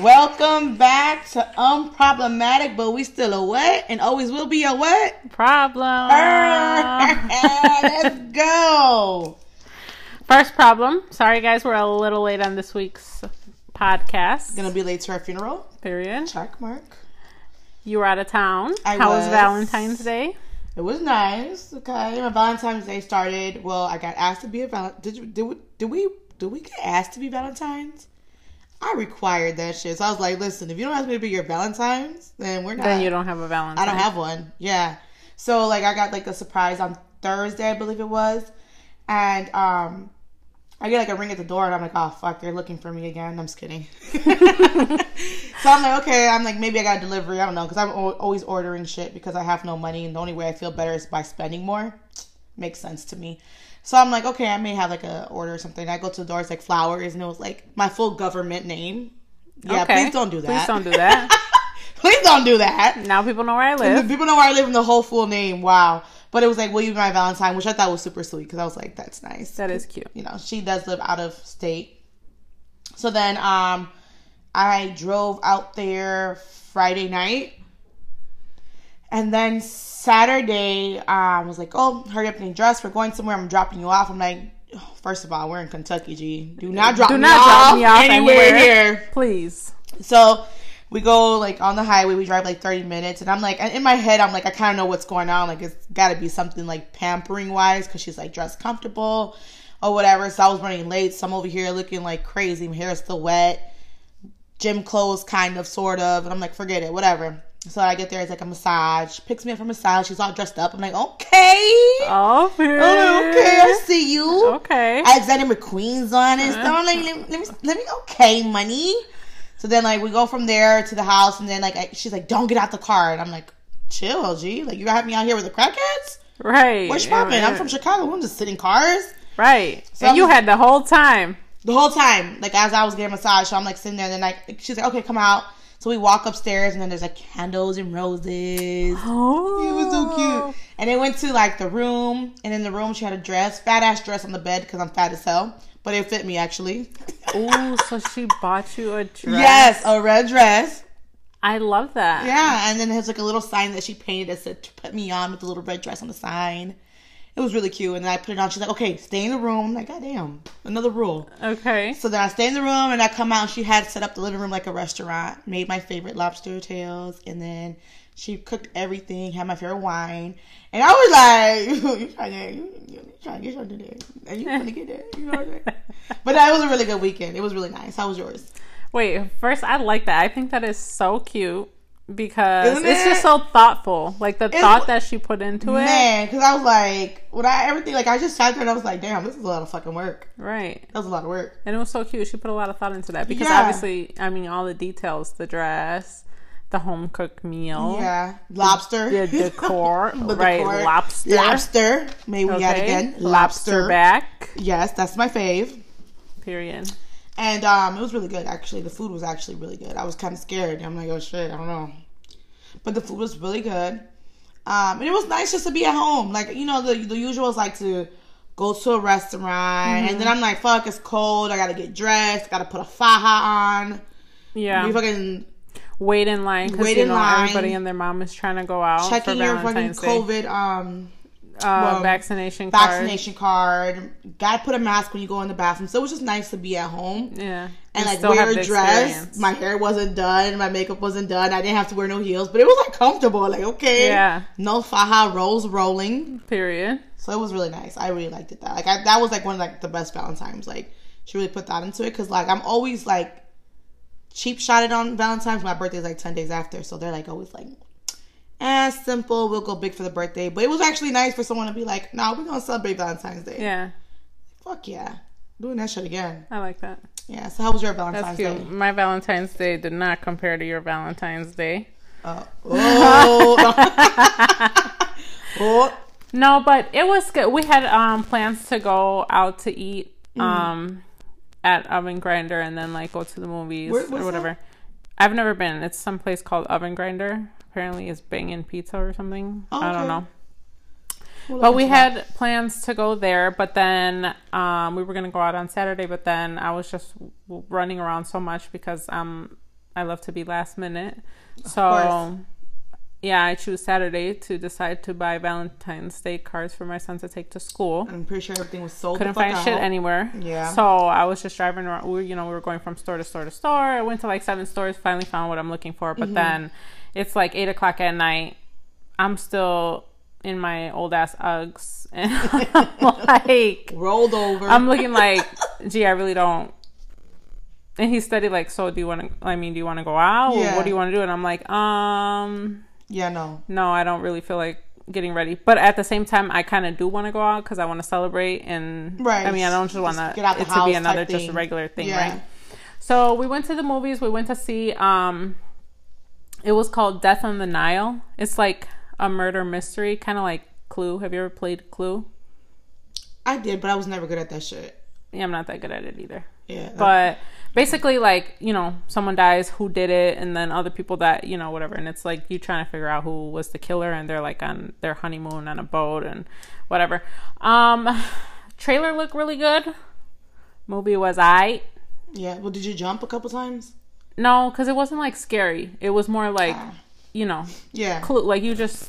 Welcome back to Unproblematic, but we still a what? And always will be a what? Problem. Let's go. First problem. Sorry, guys, we're a little late on this week's podcast. Gonna be late to our funeral. Period. Check mark. You were out of town. I How was was. Valentine's Day? It was nice. Okay, my Valentine's Day started. Well, I got asked to be a val. Did you? Did we? Did we? Did we get asked to be Valentines? I required that shit. So I was like, listen, if you don't ask me to be your Valentines, then we're not. Then you don't have a Valentine. I don't have one. Yeah. So like I got like a surprise on Thursday, I believe it was, and um, I get like a ring at the door, and I'm like, oh fuck, they're looking for me again. I'm just kidding. so I'm like, okay, I'm like, maybe I got a delivery. I don't know, because I'm always ordering shit because I have no money, and the only way I feel better is by spending more. Makes sense to me. So I'm like, okay, I may have like a order or something. I go to the door, it's like flowers, and it was like my full government name. Yeah, Okay. please don't do that. Please don't do that. please don't do that. now people know where I live. people know where I live in the whole full name. Wow. But it was like, will you be my Valentine? Which I thought was super sweet because I was like, that's nice. That is cute. You know, she does live out of state. So then um I drove out there Friday night. And then Saturday, um, I was like, oh, hurry up and get dressed. We're going somewhere. I'm dropping you off. I'm like, first of all, we're in Kentucky, G. Do not drop, Do me, not off drop me off anywhere, anywhere. here. Please. So we go like on the highway. We drive like thirty minutes, and I'm like, and in my head, I'm like, I kind of know what's going on. Like it's got to be something like pampering wise, because she's like dressed comfortable or whatever. So I was running late. So I'm over here looking like crazy. My hair is still wet, gym clothes, kind of, sort of. And I'm like, forget it, whatever. So I get there. It's like a massage. Picks me up for a massage. She's all dressed up. I'm like, okay, Oh, okay, I see you. Okay. Alexander McQueen's on and stuff. I'm like, let, let me, let me, okay, money. So then, like, we go from there to the house, and then, like, I, she's like, don't get out the car. And I'm like, chill, LG. Like, you have me out here with the crackheads? Right. What's poppin'? I'm from Chicago. I'm just sitting in cars. Right. So and you I'm- had the whole time. The whole time, like, as I was getting massage. so I'm, like, sitting there, and then, like, she's like, okay, come out. So we walk upstairs, and then there's, like, candles and roses. Oh. It was so oh. cute. And they went to like the room, and in the room she had a dress, fat ass dress on the bed because I'm fat as hell, but it fit me actually. oh, so she bought you a dress. Yes, a red dress. I love that. Yeah, and then there's like a little sign that she painted that said "Put me on" with a little red dress on the sign. It was really cute, and then I put it on. She's like, "Okay, stay in the room." I'm like, "Goddamn, another rule." Okay. So then I stay in the room, and I come out. and She had set up the living room like a restaurant. Made my favorite lobster tails, and then she cooked everything. Had my favorite wine, and I was like, "You trying to, you, you trying to get something there, and you trying to get there." You know what I'm saying? but that was a really good weekend. It was really nice. How was yours? Wait, first, I like that. I think that is so cute because it's just so thoughtful. Like the It's- thought that she put into it. Man, because I was like, when I everything like I just sat there and I was like, "Damn, this is a lot of fucking work." Right. That was a lot of work. And it was so cute. She put a lot of thought into that because Yeah. obviously, I mean, all the details the dress, the home cooked meal, Yeah, lobster. the decor, The right? decor. Lobster. Lobster. May we add Okay. again? Lobster back. Yes, that's my fave. Period. And um, it was really good. Actually, the food was actually really good. I was kind of scared. I'm like, oh shit, I don't know. But the food was really good. Um, and it was nice just to be at home. Like you know, the the usual is like to go to a restaurant, and then I'm like, fuck, it's cold. I gotta get dressed. Gotta put a faja on. Yeah. You fucking Wait in line because Wait you in know line. everybody and their mom is trying to go out checking your fucking Day. COVID um uh, well, vaccination card. vaccination card. Gotta put a mask when you go in the bathroom. So it was just nice to be at home. Yeah. and like wear a dress. experience. My hair wasn't done, my makeup wasn't done. I didn't have to wear no heels, but it was like comfortable. Like okay, Yeah. no faja rolls rolling. Period. So it was really nice. I really liked it. That like I, that was like one of like the best Valentines. Like she really put that into it because like I'm always like cheap shotted on Valentine's. My birthday's like ten days after, so they're like always like. Eh, simple. We'll go big for the birthday, but it was actually nice for someone to be like, "No, we're gonna celebrate Valentine's Day." Yeah. Fuck yeah, doing that shit again. I like that. Yeah. So how was your That's Valentine's cute. Day? My Valentine's Day did not compare to your Valentine's Day. Uh, oh. oh. No, but it was good. We had um plans to go out to eat Mm. um at Oven Grinder and then like go to the movies Where- or whatever. I've never been. It's some place called Oven Grinder. Apparently, is banging pizza or something. Oh, I don't know. We'll But we that. had plans to go there, but then um, we were gonna go out on Saturday. But then I was just w- running around so much because I'm I love to be last minute. So yeah, I choose Saturday to decide to buy Valentine's Day cards for my son to take to school. I'm pretty sure everything was sold. Couldn't the fuck find shit anywhere. Yeah. So I was just driving around. We, you know, we were going from store to store to store. I went to like seven stores. Finally found what I'm looking for. Mm-hmm. But then it's like eight o'clock at night. I'm still in my old ass Uggs, and I'm like, Rolled over. I'm looking like, gee, I really don't. And he studied like, so do you want to? I mean, do you want to go out? Yeah. What do you want to do? And I'm like, um, yeah, no. no, I don't really feel like getting ready. But at the same time, I kind of do want to go out because I want to celebrate. And Right. I mean, I don't just want get to out the it to be another just a regular thing, Yeah. right? So we went to the movies. We went to see. um It was called Death on the Nile. It's like a murder mystery, kind of like Clue. Have you ever played Clue? I did, but I was never good at that shit. Yeah, I'm not that good at it either. Yeah. but basically like you know someone dies who did it and then other people that you know whatever and it's like you trying to figure out who was the killer and they're like on their honeymoon on a boat and whatever um trailer looked really good movie was i yeah. Well, did you jump a couple times? No because it wasn't like scary it was more like Ah. you know Yeah. clue like you just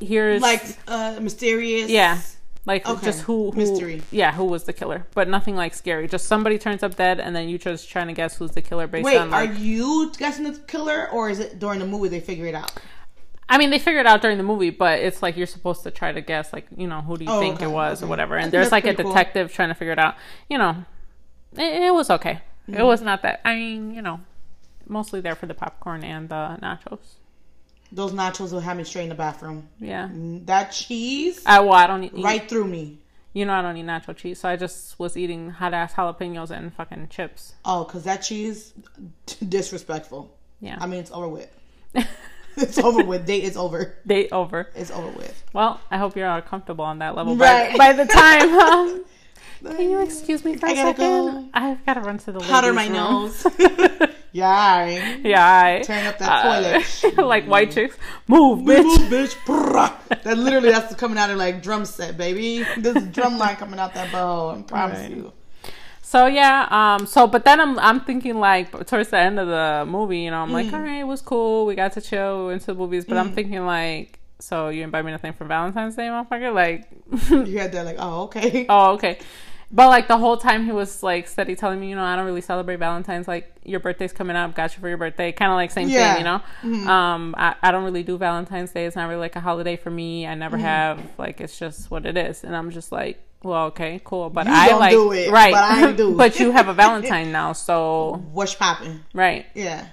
here's Like uh mysterious. yeah like Okay. just who, who Mystery. yeah who was the killer but nothing like scary just somebody turns up dead and then you just trying to guess who's the killer based Wait, on like are you guessing the killer, or is it during the movie they figure it out? I mean, they figure it out during the movie, but it's like you're supposed to try to guess, like, you know, who do you Oh, think okay, it was or whatever. And there's that's like a pretty cool. detective trying to figure it out. You know, it, it was okay. Mm-hmm. It was not that. I mean, you know, mostly there for the popcorn and the nachos. Those nachos will have me straight in the bathroom. Yeah. That cheese, I, well, I don't eat, right through me. you know, I don't eat nacho cheese, so I just was eating hot ass jalapenos and fucking chips. Oh, cause that cheese, disrespectful. Yeah. I mean, it's over with. it's over with. Date is over. Date over. It's over with. Well, I hope you're all comfortable on that level Right. by, by the time. Um, can you excuse me for a I gotta second? go. I've got to run to the Powder my room. nose. yeah. I- Yeah, Turn up that toilet. like white chicks, move, bitch. Move, bitch. That literally that's coming out of like drum set, baby. This is drum line coming out that bow. I promise Right. you. So yeah, um, so but then I'm I'm thinking like towards the end of the movie, you know, I'm Mm. like, all right, it was cool. We got to chill, we went to the movies, but I'm thinking like, so you invite me nothing for Valentine's Day, motherfucker? Like, You had that like, oh okay. oh okay. But like the whole time he was like steady telling me, you know, I don't really celebrate Valentine's. Like your birthday's coming up, got you for your birthday, kind of like same Yeah. thing, you know. Um, I, I don't really do Valentine's Day. It's not really like a holiday for me. I never have. Like it's just what it is, and I'm just like, well, okay, cool. But You I don't like do it, right, but I do. but you have a Valentine now, so What's popping? right. Yeah.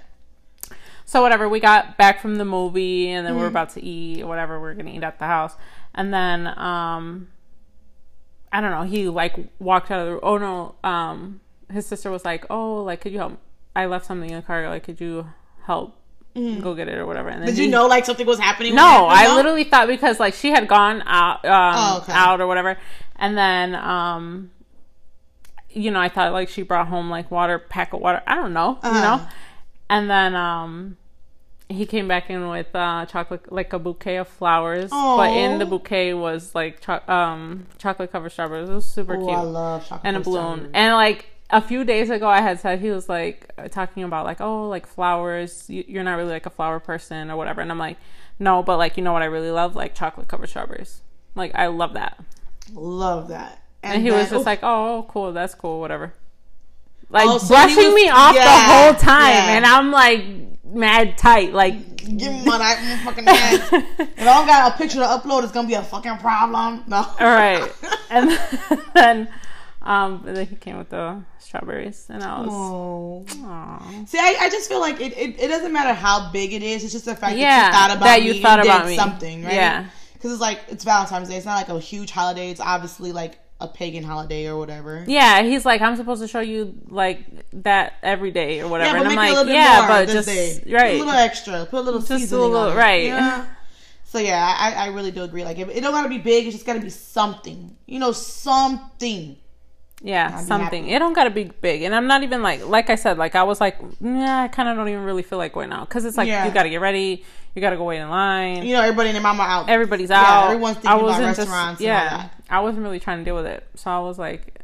So whatever, we got back from the movie and then we Mm. we're about to eat whatever, we are gonna eat at the house. And then um I don't know, he like walked out of the oh no, um his sister was like, Oh, like could you help I left something in the car, like could you help go get it or whatever. And then Mm. Did you he- know like something was happening? no, happened, I literally thought because like she had gone out um Oh, okay. out or whatever. And then um you know, I thought like she brought home like water, pack of water. I don't know, you Uh-huh. know. And then um he came back in with uh chocolate like a bouquet of flowers, but in the bouquet was like cho- um chocolate covered strawberries. It was super Oh, cute I love chocolate and a balloon. strawberries. And like a few days ago, I had said he was like talking about like oh like flowers. You- You're not really like a flower person or whatever. And I'm like, no, but like you know what I really love like chocolate covered strawberries. Like I love that. Love that. And he then- was just oof, like, oh cool, that's cool, whatever. Like Oh, so brushing was- me off yeah, the whole time, yeah. and I'm like mad tight. Like give me my fucking ass. If I don't got a picture to upload, it's gonna be a fucking problem. No. all right, and then um, and then he came with the strawberries, and I was. Oh. Aw. See, I, I just feel like it, it, it doesn't matter how big it is. It's just the fact Yeah, that you thought about that me you and thought about me. something, right? Yeah. Because it's like it's Valentine's Day. It's not like a huge holiday. It's obviously like a pagan holiday or whatever. Yeah, he's like, I'm supposed to show you like that every day or whatever. Yeah, but and I'm make it a like, yeah, more but just day. right. a little extra. Put a little Just a little- on it. right. Yeah. So yeah, I, I really do agree. Like, if, it don't gotta be big. It's just gotta be something. You know, something. Yeah, something. happy. It don't gotta be big, and I'm not even like, like I said, like I was like, nah, I kind of don't even really feel like going out because it's like Yeah. you gotta get ready, you gotta go wait in line. You know, everybody and their mama out. Everybody's Yeah, out. everyone's thinking I about restaurants all yeah. I wasn't really trying to deal with it, so I was like,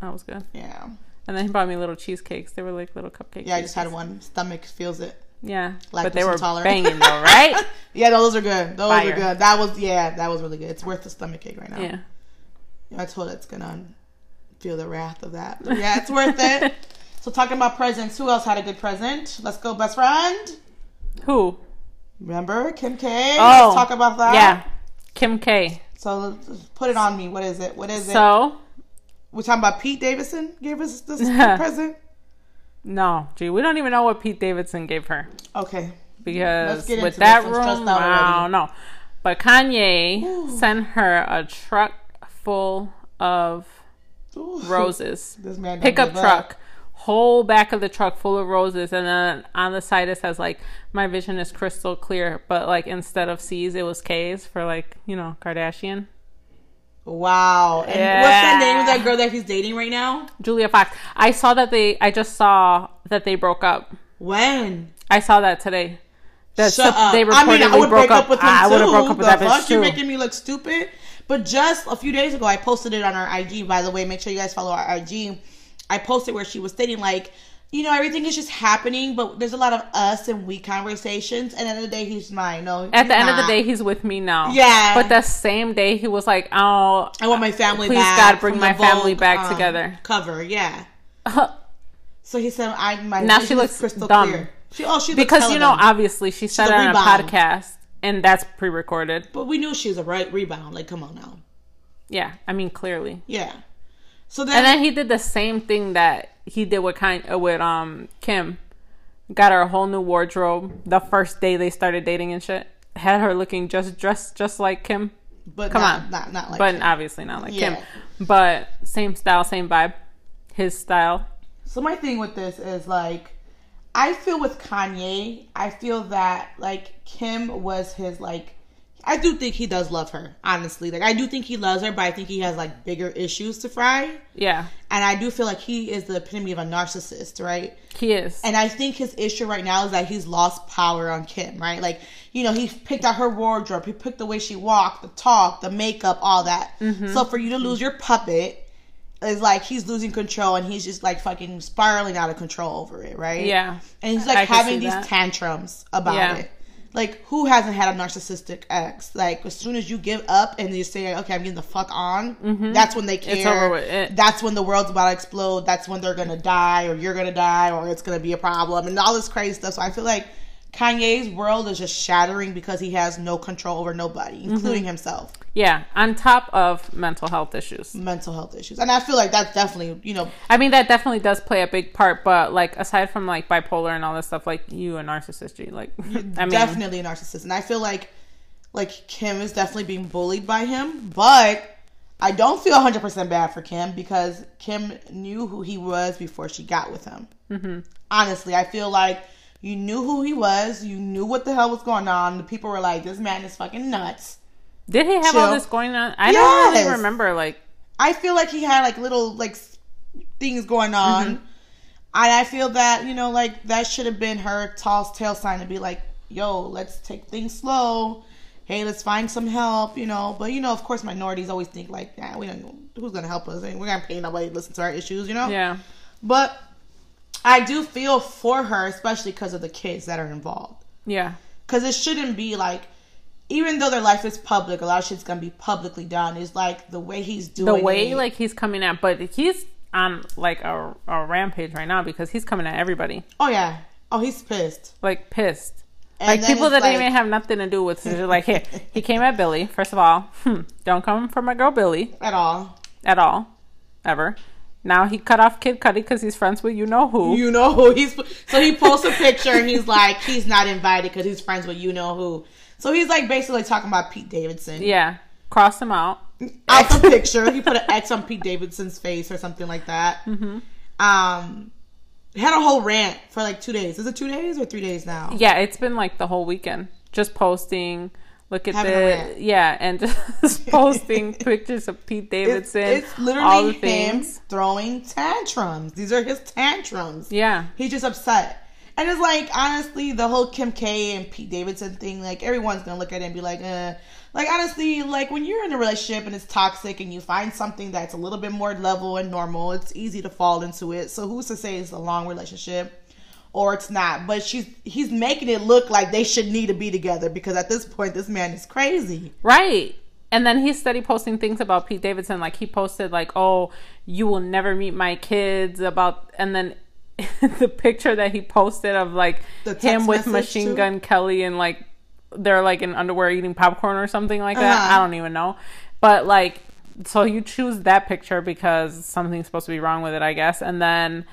that was good. yeah. And then he bought me little cheesecakes. They were like little cupcakes. Yeah, I just had one. Stomach feels it. Yeah, Lactose but they were intolerant. banging though, right? Yeah, those are good. Those Fire. are good. That was yeah, that was really good. It's worth the stomach ache right now. yeah. I told it it's gonna feel the wrath of that. Yeah, it's worth it. So talking about presents, who else had a good present? Let's go, best friend. Who? Remember Kim K? Oh, Let's talk about that. Yeah, Kim K. So put it on me. What is it? What is it? So We're talking about Pete Davidson gave us this present. no, gee, we don't even know what Pete Davidson gave her Okay. because get with that this. Room, out already. I don't know. But Kanye sent her a truck full of Ooh. roses. This man pickup give up. truck whole back of the truck full of roses and then on the side it says like my vision is crystal clear but like instead of c's it was k's for like you know kardashian Wow. And what's the name of that girl that he's dating right now? julia fox i saw that they i just saw that they broke up When? i saw that today that Shut up. they I reportedly mean, I would broke break up with him i would have broke up with the that bitch fuck? You're too making me look stupid. But just a few days ago, I posted it on our IG. By the way, make sure you guys follow our IG. I posted where she was stating like, you know, everything is just happening, but there's a lot of us and we conversations. And at the end of the day, he's mine. No, at the end of the day he's with me now Yeah. but the same day he was like oh I want my family back. Please. God, bring my family Vogue, back um, together. Cover, yeah. So he said, "I my Now she looks crystal dumb. clear." She oh she looks because you know dumb. obviously she said it on a podcast and that's pre-recorded but we knew she was a right rebound. Like, come on now, yeah i mean clearly yeah. So then, and then he did the same thing that he did with kind uh, with um kim got her a whole new wardrobe the first day they started dating and shit had her looking just dressed just like kim but come not, on. not not like but him. obviously not like Yeah. kim but same style same vibe his style So my thing with this is like, I feel with Kanye, I feel that like Kim was his like. I do think he does love her, honestly. Like I do think he loves her, but I think he has like bigger issues to fry. yeah And I do feel like he is the epitome of a narcissist, right? he is And I think his issue right now is that he's lost power on Kim, right? Like, you know, he picked out her wardrobe, he picked the way she walked, the talk, the makeup, all that. Mm-hmm. So for you to lose your puppet is like he's losing control and he's just like fucking spiraling out of control over it, right? yeah And he's like can having these that. tantrums about Yeah. it. Like, who hasn't had a narcissistic ex? Like, as soon as you give up and you say, okay, I'm getting the fuck on, that's when they care. Mm-hmm. It's over with. It- That's when the world's about to explode. That's when they're gonna die, or you're gonna die, or it's gonna be a problem, and all this crazy stuff. So I feel like Kanye's world is just shattering because he has no control over nobody, Mm-hmm. including himself. yeah on top of mental health issues Mental health issues, and I feel like that's definitely, you know, I mean, that definitely does play a big part, but like aside from like bipolar and all this stuff, like you a narcissist, G. Like, I mean, definitely a narcissist. And I feel like like Kim is definitely being bullied by him, but I don't feel 100% bad for Kim because Kim knew who he was before she got with him. Mm-hmm. Honestly, I feel like you knew who he was, you knew what the hell was going on. The people were like, this man is fucking nuts. did he have Chill. all this going on? I don't Yes. really remember. Like, I feel like he had like little like things going on. Mm-hmm. And I feel that, you know, like that should have been her tall tail sign to be like, yo, let's take things slow. Hey, let's find some help, you know. But, you know, of course, minorities always think like, yeah, we don't who's going to help us. We're to pay nobody to listen to our issues, you know? yeah, But I do feel for her, especially because of the kids that are involved. yeah, Because it shouldn't be like, even though their life is public, a lot of shit's going to be publicly done. It's like the way he's doing the way it. like he's coming at, but he's on like a, a rampage right now because he's coming at everybody, Oh yeah. Oh, he's pissed. like pissed. And like people that like- didn't even have nothing to do with it. Like, here, he came at Billie. First of all, hmm, don't come for my girl Billie at all. at all, ever. Now he cut off Kid Cudi because he's friends with you know who. You know who he's. So he posts a picture and he's like, he's not invited because he's friends with you know who. So he's like basically talking about Pete Davidson. yeah, cross him out. Out the picture, he put an X on Pete Davidson's face or something like that. Mm-hmm. Um, had a whole rant for like two days. Is it two days or three days now? Yeah, it's been like the whole weekend. Just posting, look at Having the yeah, and just posting pictures of Pete Davidson. it's all literally him throwing tantrums. These are his tantrums. Yeah, He's just upset. And it's like, honestly, the whole Kim K and Pete Davidson thing, like, everyone's gonna look at it and be like, uh, Like honestly, like when you're in a relationship and it's toxic and you find something that's a little bit more level and normal, it's easy to fall into it. So who's to say it's a long relationship or it's not? But she's he's making it look like they should need to be together because at this point this man is crazy. Right. And then he's steady posting things about Pete Davidson. Like he posted like, "Oh, you will never meet my kids." About and then the picture that he posted of like him with Machine too? Gun Kelly and like they're like in underwear eating popcorn or something like that. Uh-huh. I don't even know. But like, so you choose that picture because something's supposed to be wrong with it, I guess. And then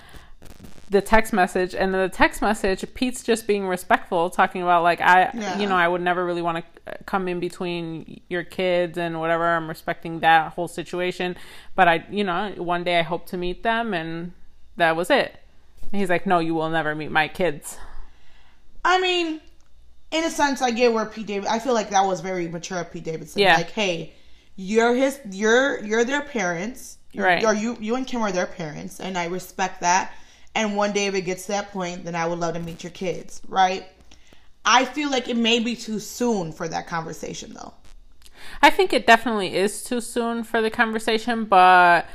the text message and the text message pete's just being respectful talking about like i Yeah. you know i would never really want to uh, come in between your kids and whatever i'm respecting that whole situation but i you know one day i hope to meet them and that was it and he's like no you will never meet my kids I mean, in a sense, I get where Pete David. I feel like that was very mature of Pete Davidson. Yeah. Like, hey, you're his, you're you're their parents, You're- Right. Or you you and Kim are their parents, and I respect that. And one day, if it gets to that point, then I would love to meet your kids, right? I feel like it may be too soon for that conversation, though. I think it definitely is too soon for the conversation, but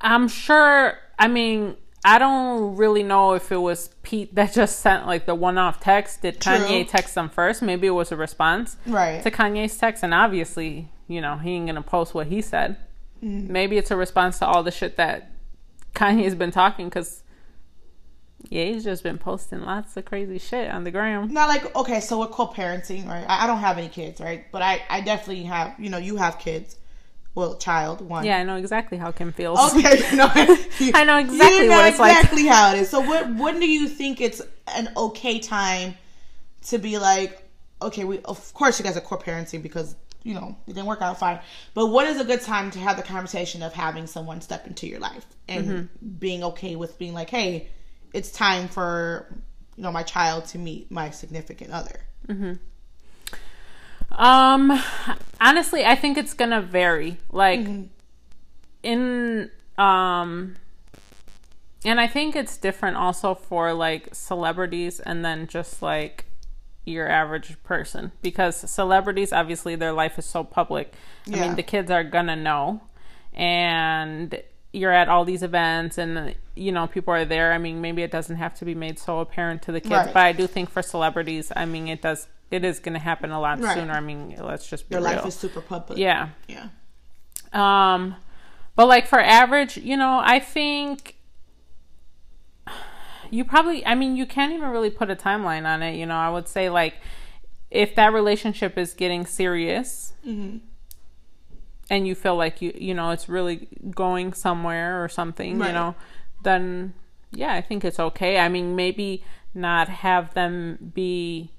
I'm sure. I mean, I don't really know if it was Pete that just sent like the one-off text. Did True. Kanye text them first? Maybe it was a response Right. to Kanye's text, and obviously, you know, he ain't gonna post what he said. Mm-hmm. Maybe it's a response to all the shit that Kanye's been talking because. Yeah, he's just been posting lots of crazy shit on the gram. Not like okay, so we're co-parenting, right? I, I don't have any kids, right? But I I definitely have. You know, you have kids. Well, child one. Yeah, I know exactly how Kim feels. Okay, no, I know exactly you what know it's like. exactly how it is. So, what when do you think it's an okay time to be like, okay, we of course you guys are co-parenting because you know it didn't work out fine, but what is a good time to have the conversation of having someone step into your life and Mm-hmm. being okay with being like, hey, it's time for you know my child to meet my significant other. Mm-hmm. Um, honestly, I think it's gonna vary. Like Mm-hmm. in um, and I think it's different also for like celebrities and then just like your average person because celebrities obviously their life is so public. I mean, the kids are gonna know, and you're at all these events and you know people are there. I mean, maybe it doesn't have to be made so apparent to the kids, Right. but I do think for celebrities, I mean, it does. It is going to happen a lot Right. sooner. I mean, let's just be Your real. life is super public. yeah. yeah. Um, but like for average, you know, I think you probably, I mean, you can't even really put a timeline on it. You know, I would say like if that relationship is getting serious Mm-hmm. and you feel like you, you know, it's really going somewhere or something, you know, then yeah, I think it's okay. I mean, maybe not have them be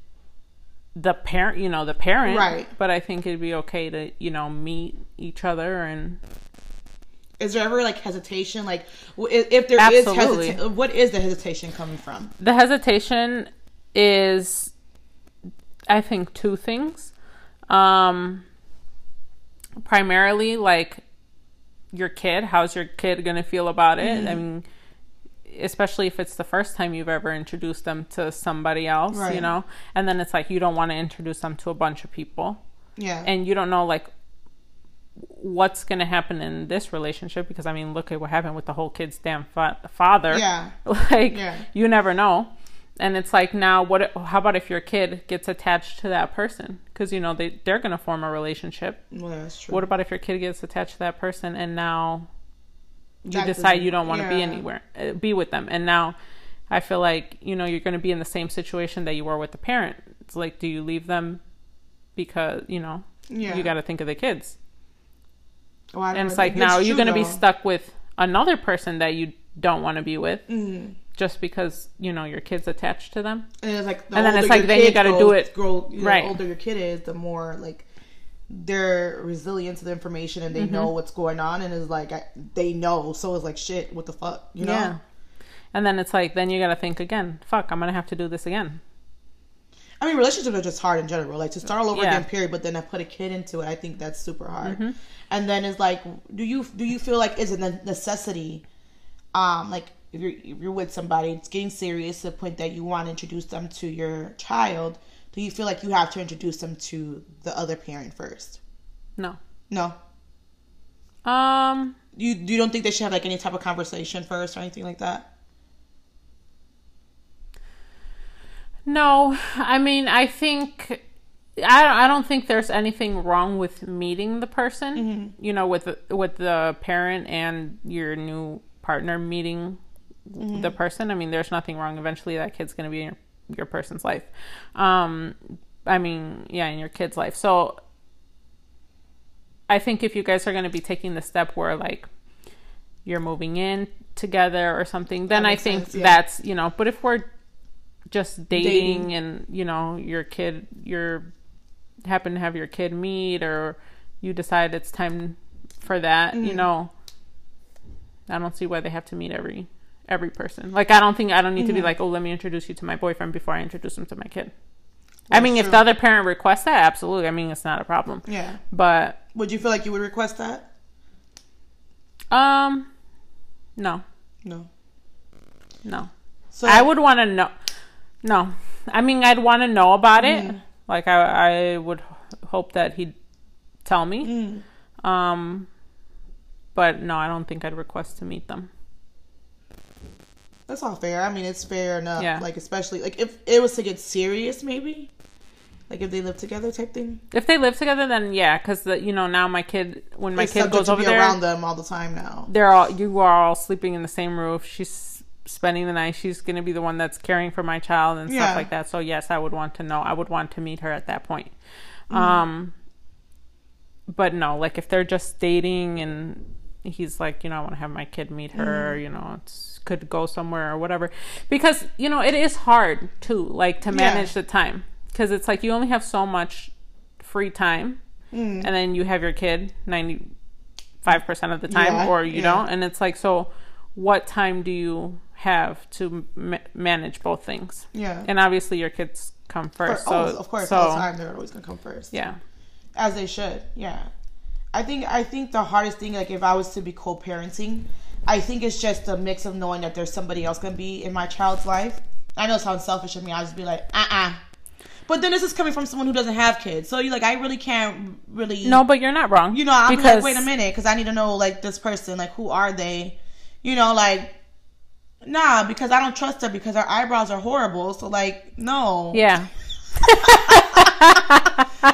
the parent, you know, the parent, Right. But I think it'd be okay to, you know, meet each other and Is there ever like hesitation? Like, if there is Absolutely. hesitation, what is the hesitation coming from? the hesitation is i think two things um primarily like your kid how's your kid gonna feel about it i mean especially if it's the first time you've ever introduced them to somebody else you know and then it's like you don't want to introduce them to a bunch of people Yeah. and you don't know like what's going to happen in this relationship because i mean look at what happened with the whole kid's damn fa- father Yeah. like Yeah. you never know and it's like now what how about if your kid gets attached to that person because you know they they're going to form a relationship well, that's true. what about if your kid gets attached to that person and now you That decide you don't want to be anywhere uh, be with them and now i feel like you know you're going to be in the same situation that you were with the parent it's like do you leave them because you know Yeah. you got to think of the kids Oh, and it's like now you're going to be stuck with another person that you don't want to be with Mm. just because you know your kid's attached to them And it's like, the And then it's like then you gotta do it- Grow, you know, right. The older your kid is, the more like they're resilient to the information and they Mm-hmm. know what's going on, and it's like I, they know. So it's like shit. What the fuck, you know? yeah and then it's like then you got to think again fuck i'm going to have to do this again I mean, relationships are just hard in general. Like to start all over Yeah. again, period. But then I put a kid into it. I think that's super hard. Mm-hmm. And then it's like, do you do you feel like is it a necessity? Um, like if you're if you're with somebody, it's getting serious to the point that you want to introduce them to your child. do you feel like you have to introduce them to the other parent first? No. No. Um. You you don't think they should have like any type of conversation first or anything like that? No, I mean, I think I don't, I don't think there's anything wrong with meeting the person. You know, with the, with the parent and your new partner meeting the person. I mean, there's nothing wrong. Eventually, that kid's going to be in your, your person's life. Um, I mean, yeah, in your kid's life. So, I think if you guys are going to be taking the step where like you're moving in together or something, then I think sense, yeah. that's you know. But if we're just dating, Dating. and you know your kid, you're happen to have your kid meet, or you decide it's time for that, you Mm-hmm. know. I don't see why they have to meet every every person. Like I don't think I don't need to Mm-hmm. be like, oh, let me introduce you to my boyfriend before I introduce him to my kid. I That's mean, if the other parent requests that, absolutely. I mean, it's not a problem. Yeah. But Would you feel like you would request that? um, no, No. no. So I would want to know. No, I mean, I'd want to know about it. Mm. Like I, I would hope that he'd tell me. Mm. Um, but no, I don't think I'd request to meet them. That's all fair. I mean, it's fair enough. Yeah. Like, especially like if it was to get serious, maybe, like if they live together, type thing. If they live together, then yeah, because you know now my kid, when my It's kid goes over be there, around them all the time now. they're all you are all sleeping in the same roof. She's spending the night. She's going to be the one that's caring for my child and Yeah. stuff like that. So yes, I would want to know. I would want to meet her at that point. Mm-hmm. Um, but no, like if they're just dating and he's like, you know, I want to have my kid meet her. Mm-hmm. You know, it's could go somewhere or whatever, because you know it is hard too, like to manage the time because it's like you only have so much free time, Mm. and then you have your kid ninety five percent of the time, Yeah, or you yeah. don't, and it's like so. What time do you have to ma- manage both things? Yeah. And obviously, your kids come first. oh, so of course, so all the time they're always gonna come first. yeah, as they should. Yeah, I think I think the hardest thing, like if I was to be co-parenting, I think it's just a mix of knowing that there's somebody else gonna be in my child's life. I know it sounds selfish of me. I'll just be like, uh, uh But then this is coming from someone who doesn't have kids, so you like I really can't really no, but you're not wrong. You know, I'm because like, wait a minute, because I need to know like this person, like who are they? You know, like nah, because I don't trust her because her eyebrows are horrible. So like, no, Yeah,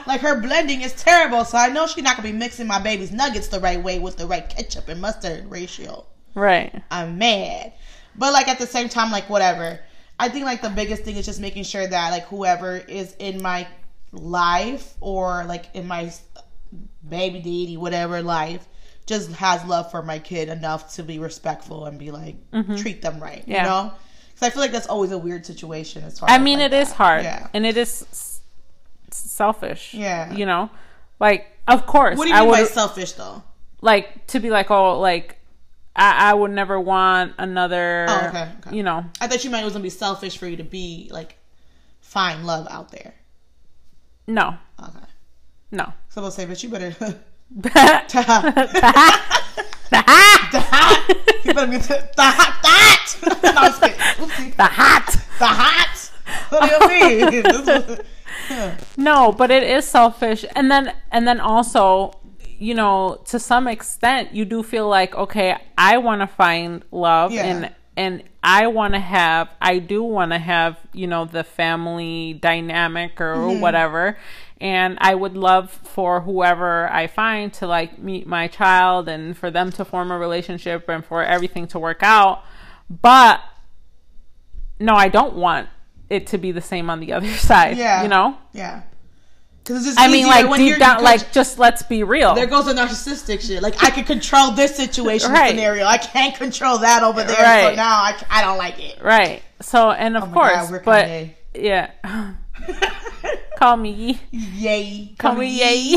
like her blending is terrible. So I know she's not gonna be mixing my baby's nuggets the right way with the right ketchup and mustard ratio. right. I'm mad, but like at the same time, like whatever. I think like the biggest thing is just making sure that like whoever is in my life or like in my baby daddy whatever life just has love for my kid enough to be respectful and be like treat them right Mm-hmm. Yeah. you know because i feel like that's always a weird situation as far I mean, like, it is that. hard, yeah and it is s- selfish. Yeah. you know, like of course, what do you I mean would by selfish though like to be like, oh, like I, I would never want another. Oh, okay, okay. You know, i thought you meant it was gonna be selfish for you to be like find love out there no, okay no. so we'll say but you better the you better be the, the hot that. no, I'm just kidding. Oopsie. hat. The hot. What do you mean? Was-. No, but it is selfish. And then and then also, you know, to some extent you do feel like, okay, I want to find love Yeah. and and I want to have I do want to have, you know, the family dynamic or Mm-hmm. whatever. And I would love for whoever I find to like meet my child and for them to form a relationship and for everything to work out. But no, I don't want it to be the same on the other side. Yeah. You know? Yeah. Just I mean, like when deep you're- down, like just let's be real. there goes the narcissistic shit. Like I can control this situation Right. scenario. I can't control that over there. Right. So now I, I don't like it. right. So, and of Oh course, God, but yeah, call me, Yay. call me, yay.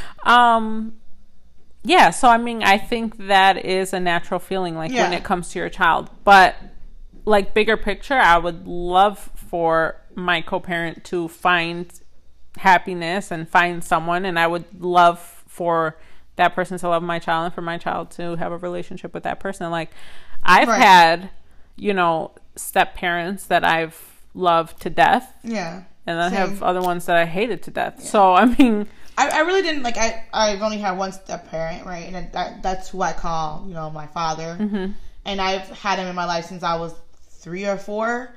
um, yeah. So, I mean, I think that is a natural feeling, like when it comes to your child. But like bigger picture, I would love for my co-parent to find happiness and find someone, and I would love for that person to love my child and for my child to have a relationship with that person. Like I've Right. had, you know, step parents that I've love to death, Yeah. and I have other ones that I hated to death. So I mean, I, I really didn't like I I've only had one step parent right and that that's who I call you know my father Mm-hmm. and I've had him in my life since I was three or four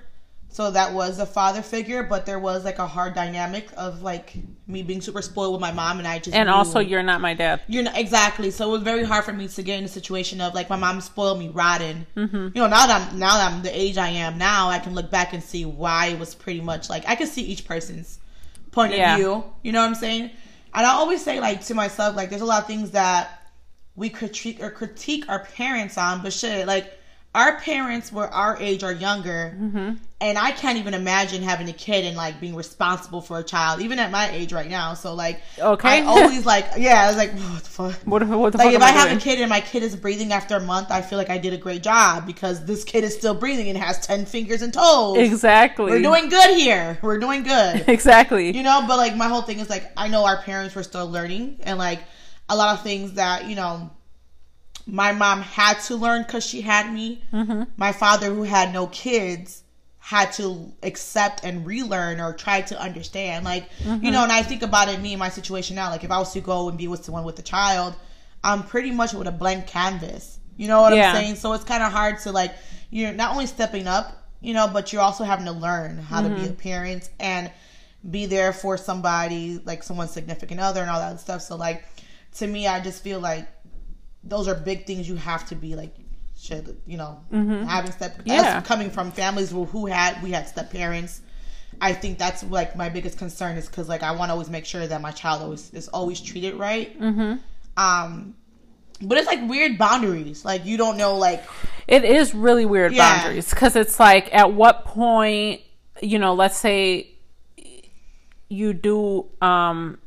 so that was a father figure but there was like a hard dynamic of like me being super spoiled with my mom and I just and also you're not my dad. you're not exactly so it was very hard for me to get in a situation of like my mom spoiled me rotten mm-hmm. you know now that I'm now that I'm the age I am now I can look back and see why it was pretty much like I can see each person's point Yeah. of view you know what I'm saying and I always say like to myself like there's a lot of things that we critique or critique our parents on but shit like our parents were our age or younger Mm-hmm. and I can't even imagine having a kid and like being responsible for a child even at my age right now so like Okay. I always like yeah I was like what the fuck What, what the like fuck if I I, have a kid and my kid is breathing after a month, I feel like I did a great job because this kid is still breathing and has ten fingers and toes. Exactly. We're doing good here. We're doing good. exactly. you know, but like my whole thing is like I know our parents were still learning and like a lot of things that you know my mom had to learn because she had me. Mm-hmm. My father, who had no kids, had to accept and relearn or try to understand. Like, Mm-hmm. you know, and I think about it, me and my situation now. Like, if I was to go and be with someone with a child, I'm pretty much with a blank canvas. You know what Yeah. I'm saying? So it's kind of hard to, like, you're not only stepping up, you know, but you're also having to learn how to be Mm-hmm. a parent and be there for somebody, like someone's significant other and all that stuff. So, like, to me, I just feel like those are big things you have to be like shit you know having step Mm-hmm. Yeah. coming from families who, who had we had step parents i think that's like my biggest concern is because like i want to always make sure that my child always is always treated right mm-hmm. um but it's like weird boundaries like you don't know like it is really weird Yeah. boundaries because it's like at what point you know let's say you do um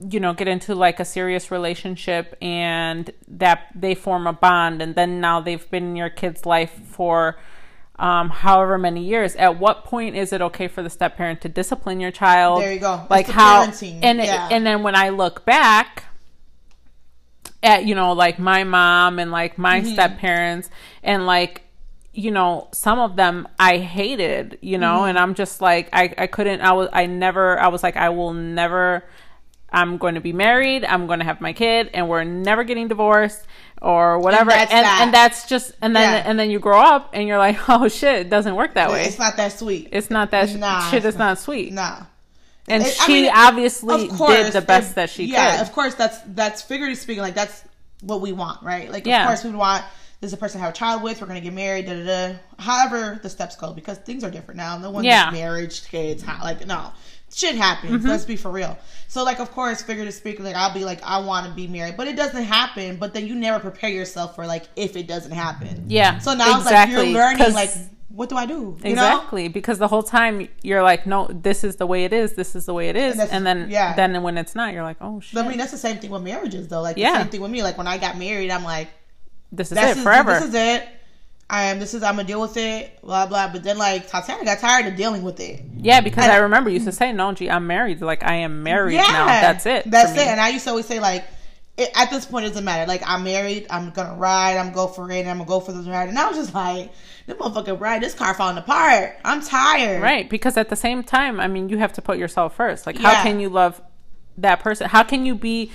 you know get into like a serious relationship and that they form a bond and then now they've been in your kid's life for um, however many years at what point is it okay for the step parent to discipline your child There you go. Like how parenting, and yeah. and then when i look back at you know like my mom and like my Mm-hmm. step parents and like you know some of them i hated you know Mm-hmm. and i'm just like i i couldn't i was i never i was like i will never i'm going to be married i'm going to have my kid and we're never getting divorced or whatever that's and and that's just and then Yeah. and then you grow up and you're like oh shit it doesn't work that way it's not that sweet it's not that Nah, shit it's is not sweet nah and It- I she mean, obviously course, did the best if- that she yeah, could of course, that's that's figuratively speaking, like that's what we want, right? Like, Yeah. of course, we want this is a person to have a child with. We're gonna get married, da da da. However, the steps go because things are different now. No one's Yeah. Marriage, kids, like no, shit happens. Mm-hmm. Let's be for real. So, like, of course, figuratively speaking, like I'll be like, I want to be married, but it doesn't happen. But then you never prepare yourself for like if it doesn't happen. yeah So now it's like exactly, you're learning, like, what do I do? You know? Exactly, because the whole time you're like, no, this is the way it is. This is the way it is, that's- and, then yeah. then when it's not, you're like, oh shit, But I mean, that's the same thing with marriages, though. Like, Yeah. the same thing with me. Like, when I got married, I'm like, this is it forever. This is it. I am. This is. I'm gonna deal with it. Blah blah. But then like Tatiana got tired of dealing with it. yeah, because and- I remember you used to say, no, gee, I'm married. Like I am married now. That's it. That's it. And I used to always say like, it, at this point, it doesn't matter. Like I'm married. I'm gonna ride. I'm gonna go for it. And I'm gonna go for this ride. And I was just like, this motherfucking ride. This car falling apart. I'm tired. Right, because at the same time, I mean, you have to put yourself first. Like, Yeah. how can you love that person? How can you be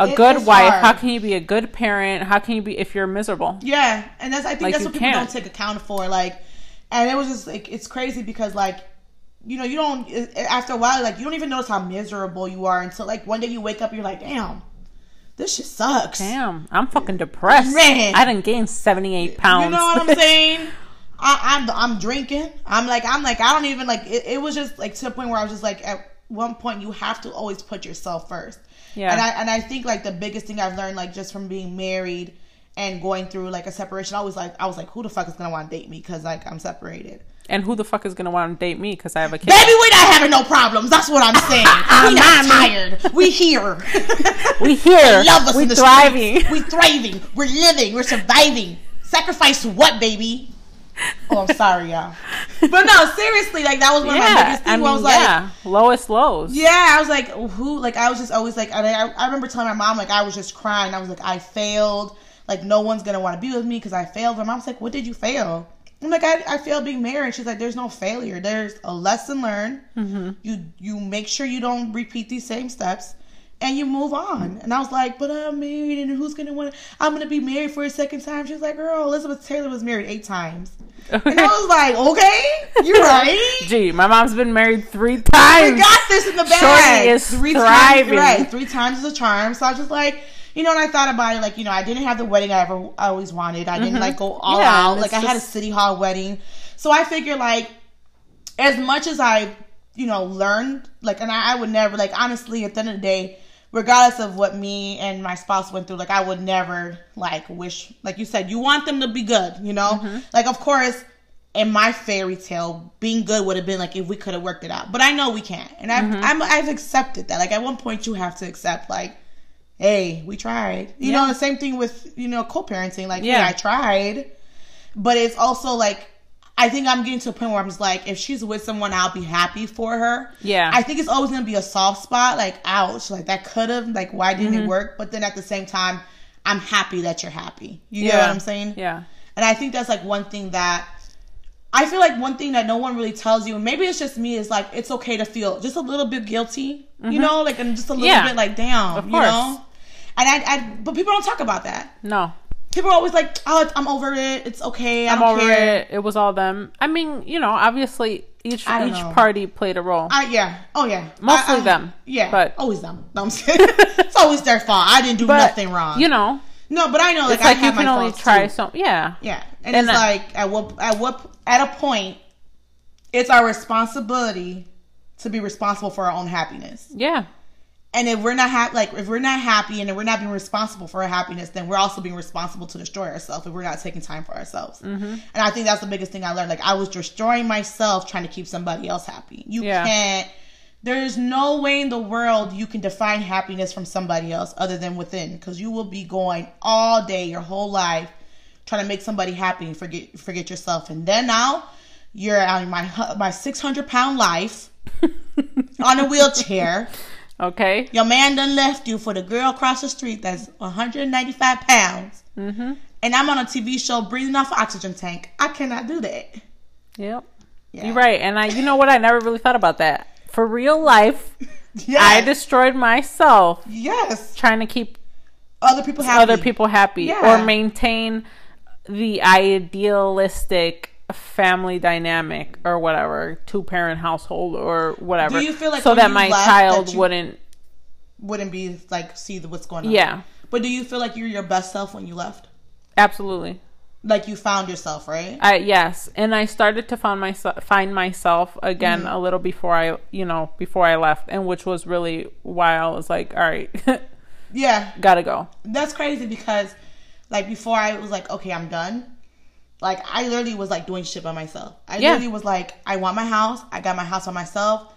a It good wife? hard. How can you be a good parent? How can you be if you're miserable? Yeah, and that's I think Like, that's what people can't. don't take account for. Like, and it was just like it's crazy because like, you know, you don't after a while like you don't even notice how miserable you are until like one day you wake up, you're like, damn, this shit sucks. Damn, I'm fucking depressed. Man. I didn't gain 78 pounds. You know what I'm saying? I, I'm I'm drinking. I'm like I'm like I don't even like it, it was just like to the point where I was just like at one point you have to always put yourself first. Yeah. And I and I think like the biggest thing I've learned like just from being married and going through like a separation, I was like I was like who the fuck is gonna want to date me because like I'm separated. And who the fuck is gonna want to date me because I have a kid? Baby, we not having no problems. That's what I'm saying. we not tired. We here. We here. love us we in thriving. streets. We thriving. We're living. We're surviving. Sacrifice what, baby? Oh, I'm sorry, y'all. But no, seriously, like that was one of my yeah, biggest things. I mean, I was like, yeah, lowest lows. yeah, I was like, who? Like, I was just always like, and I, I remember telling my mom, like, I was just crying. I was like, I failed. Like, no one's gonna want to be with me because I failed. My mom's like, what did you fail? I'm like, I, I failed being married. She's like, there's no failure. There's a lesson learned. Mm-hmm. You you make sure you don't repeat these same steps, and you move on. And I was like, but I'm married, and who's gonna want? I'm gonna be married for a second time. She's like, girl, Elizabeth Taylor was married eight times. And I was like, okay, you're right. Gee, my mom's been married three We times. got this in the bag. Shorty is three thriving. times, right? Three times is a charm. So I was just like, you know, and I thought about it, like, you know, I didn't have the wedding I ever I always wanted. I didn't like go all Mm-hmm. Yeah, out. Like it's I had a city hall wedding. So I figured like as much as I, you know, learned, like and I, I would never like honestly at the end of the day, regardless of what me and my spouse went through, like I would never like wish like you said, you want them to be good, you know? Mm-hmm. Like of course in my fairy tale, being good would have been like if we could have worked it out. But I know we can't. And I've Mm-hmm. I'm, I've accepted that. Like at one point you have to accept like hey, we tried. You Yeah. know, the same thing with, you know, co parenting. Like, Yeah. yeah, I tried. But it's also like, I think I'm getting to a point where I'm just like, if she's with someone, I'll be happy for her. Yeah. I think it's always gonna be a soft spot, like, ouch, like that could have, like, why didn't Mm-hmm. it work? But then at the same time, I'm happy that you're happy. You know what I'm saying? Yeah. And I think that's like one thing that I feel like one thing that no one really tells you, and maybe it's just me, is like it's okay to feel just a little bit guilty, you know, like and just a little Mm-hmm. Yeah. bit like damn, Of you course. know. And I, I, but people don't talk about that. No. People are always like, "Oh, it's- I'm over it. It's okay. I I'm don't over care." it. It was all them. I mean, you know, obviously each each know. party played a role. I, yeah. Oh yeah. Mostly I- I- them, Yeah. but- always them. No, I'm saying it's always their fault. I didn't do but nothing wrong. You know, no, but I know like it's like I you have can my only faults, try too. some. Yeah. Yeah, and, And it's like at what at what at a point, it's our responsibility to be responsible for our own happiness. Yeah. And if we're not happy, like if we're not happy, and if we're not being responsible for our happiness, then we're also being responsible to destroy ourselves if we're not taking time for ourselves. Mm-hmm. And I think that's the biggest thing I learned. Like I was destroying myself trying to keep somebody else happy. You Yeah. can't. There's no way in the world you can define happiness from somebody else other than within, because you will be going all day, your whole life, trying to make somebody happy and forget forget yourself. And then now you're on my my 600 pound life on a wheelchair. Okay. Your man done left you for the girl across the street that's 195 pounds. Mm-hmm. And I'm on a TV show breathing off oxygen tank. I cannot do that. Yep. Yeah. You're right. And I, you know what? I never really thought about that. For real life, Yes. I destroyed myself yes. trying to keep Other people happy. other people happy Yeah. or maintain the idealistic family dynamic or whatever, two parent household or whatever. Do you feel like so that my child that wouldn't? Wouldn't be like see what's going on. Yeah, But do you feel like you're your best self when you left? absolutely. Like you found yourself, right? I yes, and I started to find myself find myself again Mm-hmm. a little before I you know before I left, and which was really why I was like, all right, Yeah. gotta go. That's crazy because like before I was like, okay, I'm done. Like I literally was like doing shit by myself. I Yeah. literally was like, I want my house. I got my house by myself.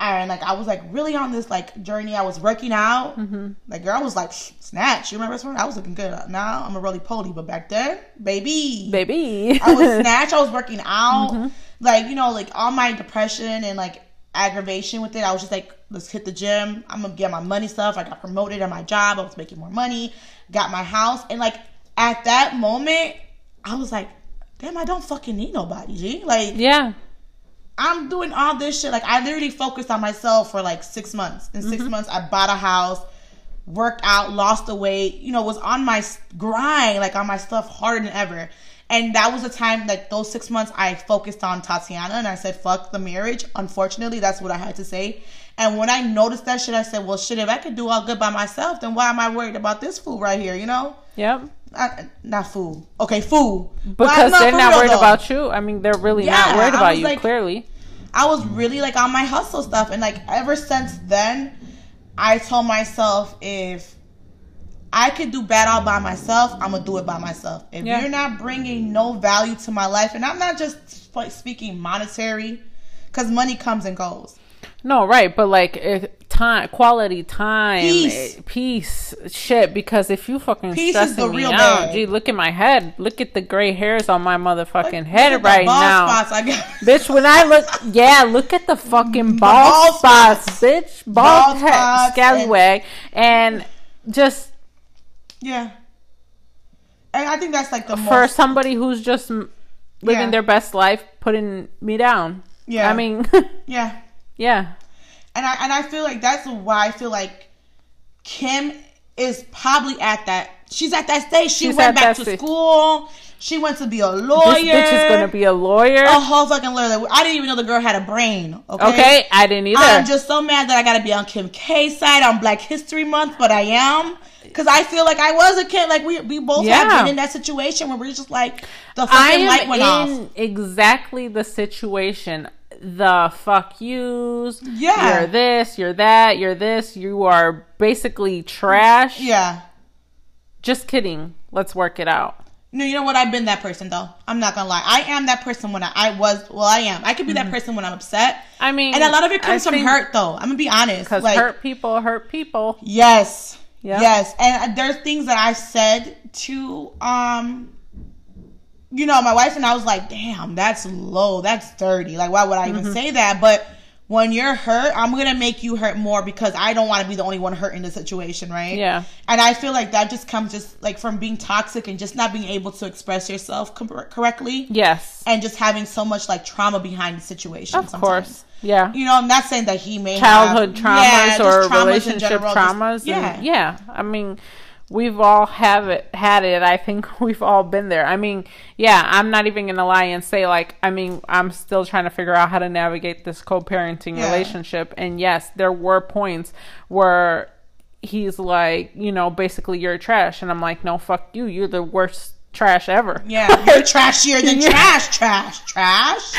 And like I was like really on this like journey. I was working out. Mm-hmm. Like girl I was like snatch. You remember this one? I was looking good. Now I'm a roly poly, but back then, baby, Baby, I was snatch. I was working out. Mm-hmm. Like you know, like all my depression and like aggravation with it. I was just like, let's hit the gym. I'm gonna get my money stuff. I got promoted at my job. I was making more money. Got my house, and like at that moment, I was like, damn, I don't fucking need nobody. G. Like yeah, I'm doing all this shit. Like I literally focused on myself for like six months. In 6 mm-hmm. months, I bought a house, worked out, lost the weight. You know, was on my grind, like on my stuff harder than ever. And that was the time, like those six months, I focused on Tatiana and I said, "Fuck the marriage." Unfortunately, that's what I had to say. And when I noticed that shit, I said, "Well, shit, if I could do all good by myself, then why am I worried about this fool right here?" You know, yep. I, not fool. Okay, fool. Because Well, they're not worried though. about you. I mean, they're really Yeah, not worried about you. like- clearly, I was really like on my hustle stuff, and like ever since then, I told myself if I could do bad all by myself, I'm gonna do it by myself. If Yeah. you're not bringing no value to my life, and I'm not just sp- speaking monetary, because money comes and goes. no, right? But like if time, quality time, Peace. eh, peace, shit. Because if you fucking Peace stressing me out, bag. gee, look at my head. Look at the gray hairs on my motherfucking Look head right now. Bitch, when I look, yeah, look at the fucking bald, bald spots, spots. bitch, bald, Bald head, scallywag, and just yeah. And I think that's like the for most. somebody who's just living Yeah. their best life, putting me down. Yeah. I mean, Yeah. yeah. And I and I feel like that's why I feel like Kim is probably at that. She's at that stage. She She's went back to stage. school. She went to be a lawyer. This bitch is gonna be a lawyer. a whole fucking lawyer. I didn't even know the girl had a brain. Okay. okay, I didn't either. I'm just so mad that I gotta be on Kim K's side on Black History Month, but I am. Cause I feel like I was a kid. Like we we both have been in that situation where we're just like the I fucking am light went off. in exactly the situation. The fuck yous. Yeah. You're this, you're that, you're this. You are basically trash. Yeah. Just kidding. Let's work it out. No, you know what? I've been that person though. I'm not gonna lie. I am that person when I, I was. Well, I am. I could be that person when I'm upset. I mean, And a lot of it comes I from hurt, though. I'm gonna be honest. Because Like, hurt people hurt people. yes, Yeah. yes, and there's things that I said to um, you know, my wife and I was like, "Damn, that's low. That's dirty. Like, why would I Mm-hmm. even say that?" But when you're hurt, I'm gonna make you hurt more because I don't want to be the only one hurt in the situation, right? Yeah. And I feel like that just comes just like from being toxic and just not being able to express yourself cor- correctly Yes. and just having so much like trauma behind the situation. Of course. Yeah. You know, I'm not saying that he may Childhood have, traumas Yeah, or traumas relationship general, just- traumas. yeah, And yeah. I mean, we've all have it had it. I think we've all been there. I mean, yeah, I'm not even gonna lie and say like I mean, I'm still trying to figure out how to navigate this co parenting Yeah. relationship. And yes, there were points where he's like, you know, basically you're trash and I'm like, No, fuck you, you're the worst trash ever. Yeah, you're trashier than Yeah. trash, trash, trash.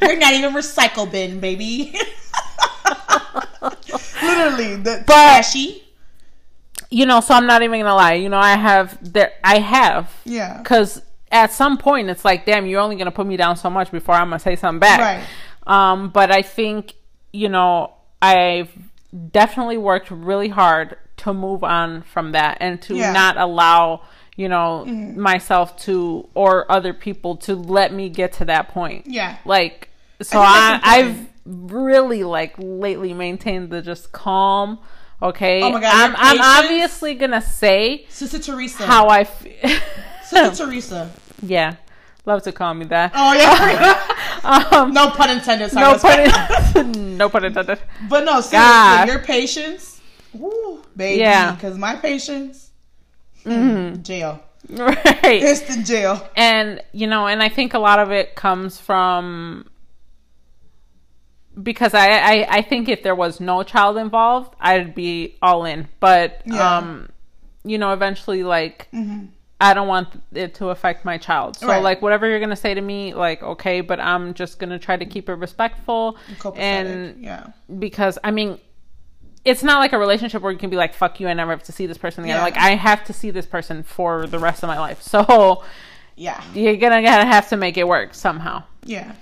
You're not even recycle bin, baby. Literally, the trashy. You know, so I'm not even gonna lie. You know, I have there, I have, Yeah. because at some point it's like, damn, you're only gonna put me down so much before I'm gonna say something back. Right. Um, but I think you know, I've definitely worked really hard to move on from that and to Yeah. not allow you know myself to or other people to let me get to that point. Yeah. Like so I, I I've really like lately maintained the just calm. Okay, Oh my God, I'm, I'm obviously gonna say Sister Teresa. how I feel. Sister Teresa. yeah, love to call me that. Oh yeah. Um, no pun intended. Sorry, no pun, in- no pun intended. But no, seriously, God. your patience, woo, baby. Yeah. Because my patience, mm, jail, Right. instant jail. and you know and i think a lot of it comes from because I, I i think if there was no child involved i'd be all in but Yeah. Mm-hmm. um you know eventually like i don't want it to affect my child so Right. like whatever you're gonna say to me like okay but i'm just gonna try to keep it respectful and yeah, because I mean, it's not like a relationship where you can be like, "Fuck you," I never have to see this person again. Yeah. Like I have to see this person for the rest of my life. So yeah, you're gonna gotta have to make it work somehow. yeah.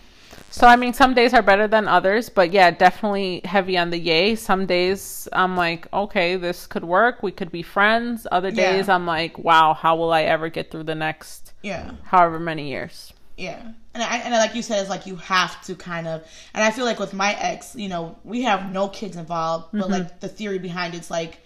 So I mean, some days are better than others, but yeah, definitely heavy on the yay. Some days I'm like, okay, this could work. We could be friends. Other Yeah. days I'm like, wow, how will I ever get through the next Yeah, however many years? yeah. And I, and like you said, it's like you have to kind of. And I feel like with my ex, you know, we have no kids involved, but Mm-hmm. like the theory behind it's like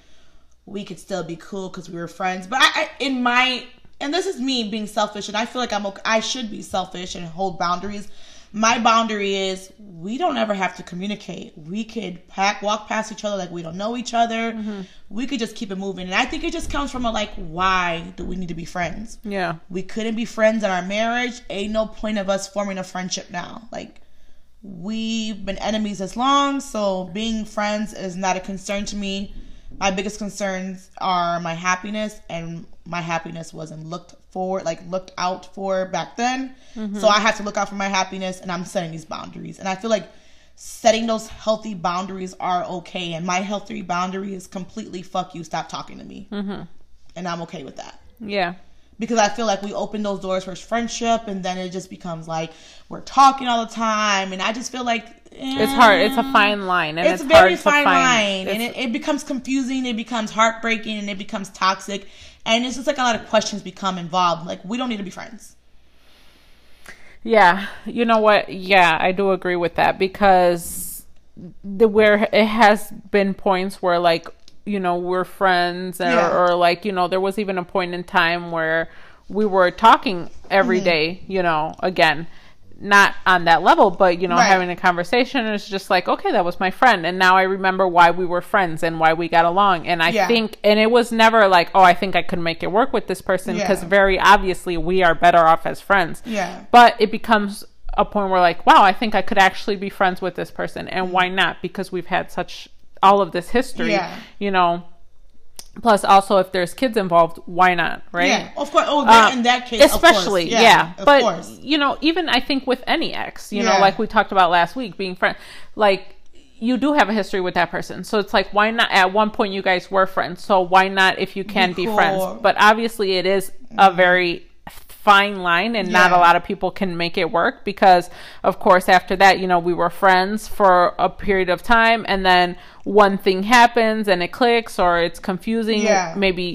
we could still be cool because we were friends. But I, I, in my, and this is me being selfish, and I feel like I'm, okay, I should be selfish and hold boundaries. My boundary is we don't ever have to communicate. We could pack, walk past each other like we don't know each other. Mm-hmm. We could just keep it moving. And I think it just comes from a like, why do we need to be friends? Yeah, we couldn't be friends in our marriage. Ain't no point of us forming a friendship now. Like we've been enemies as long, so being friends is not a concern to me. My biggest concerns are my happiness, and my happiness wasn't looked for, like looked out for back then. So I have to look out for my happiness, and I'm setting these boundaries. And I feel like setting those healthy boundaries are okay. And my healthy boundary is completely fuck you, stop talking to me, mm-hmm. and I'm okay with that yeah, because I feel like we open those doors for friendship, and then it just becomes like we're talking all the time, and I just feel like eh, it's hard. It's a fine line, and It's, it's, very fine find. line, and it, it becomes confusing. It becomes heartbreaking, and it becomes toxic, and it's just like a lot of questions become involved. Like we don't need to be friends. Yeah, you know what? Yeah, I do agree with that because the where it has been points where like you know we're friends or, Yeah. or like you know there was even a point in time where we were talking every Mm-hmm. day, you know, again, not on that level, but you know, Right. having a conversation is just like, okay, that was my friend and now I remember why we were friends and why we got along. And I Yeah. think and it was never like, oh, I think I could make it work with this person because Yeah. very obviously we are better off as friends. Yeah. But it becomes a point where like, wow, I think I could actually be friends with this person and mm-hmm. why not? Because we've had such all of this history, Yeah. you know. Plus, also, if there's kids involved, why not? Right? Yeah, of course. Oh, that, Um, in that case, especially of course. yeah, of but course. you know even i think with any ex you know like we talked about last week being friends like you do have a history with that person so it's like why not at one point you guys were friends so why not if you can be, cool. friends but obviously it is a very fine line and not a lot of people can make it work because of course after that you know we were friends for a period of time and then one thing happens and it clicks or it's confusing Yeah. maybe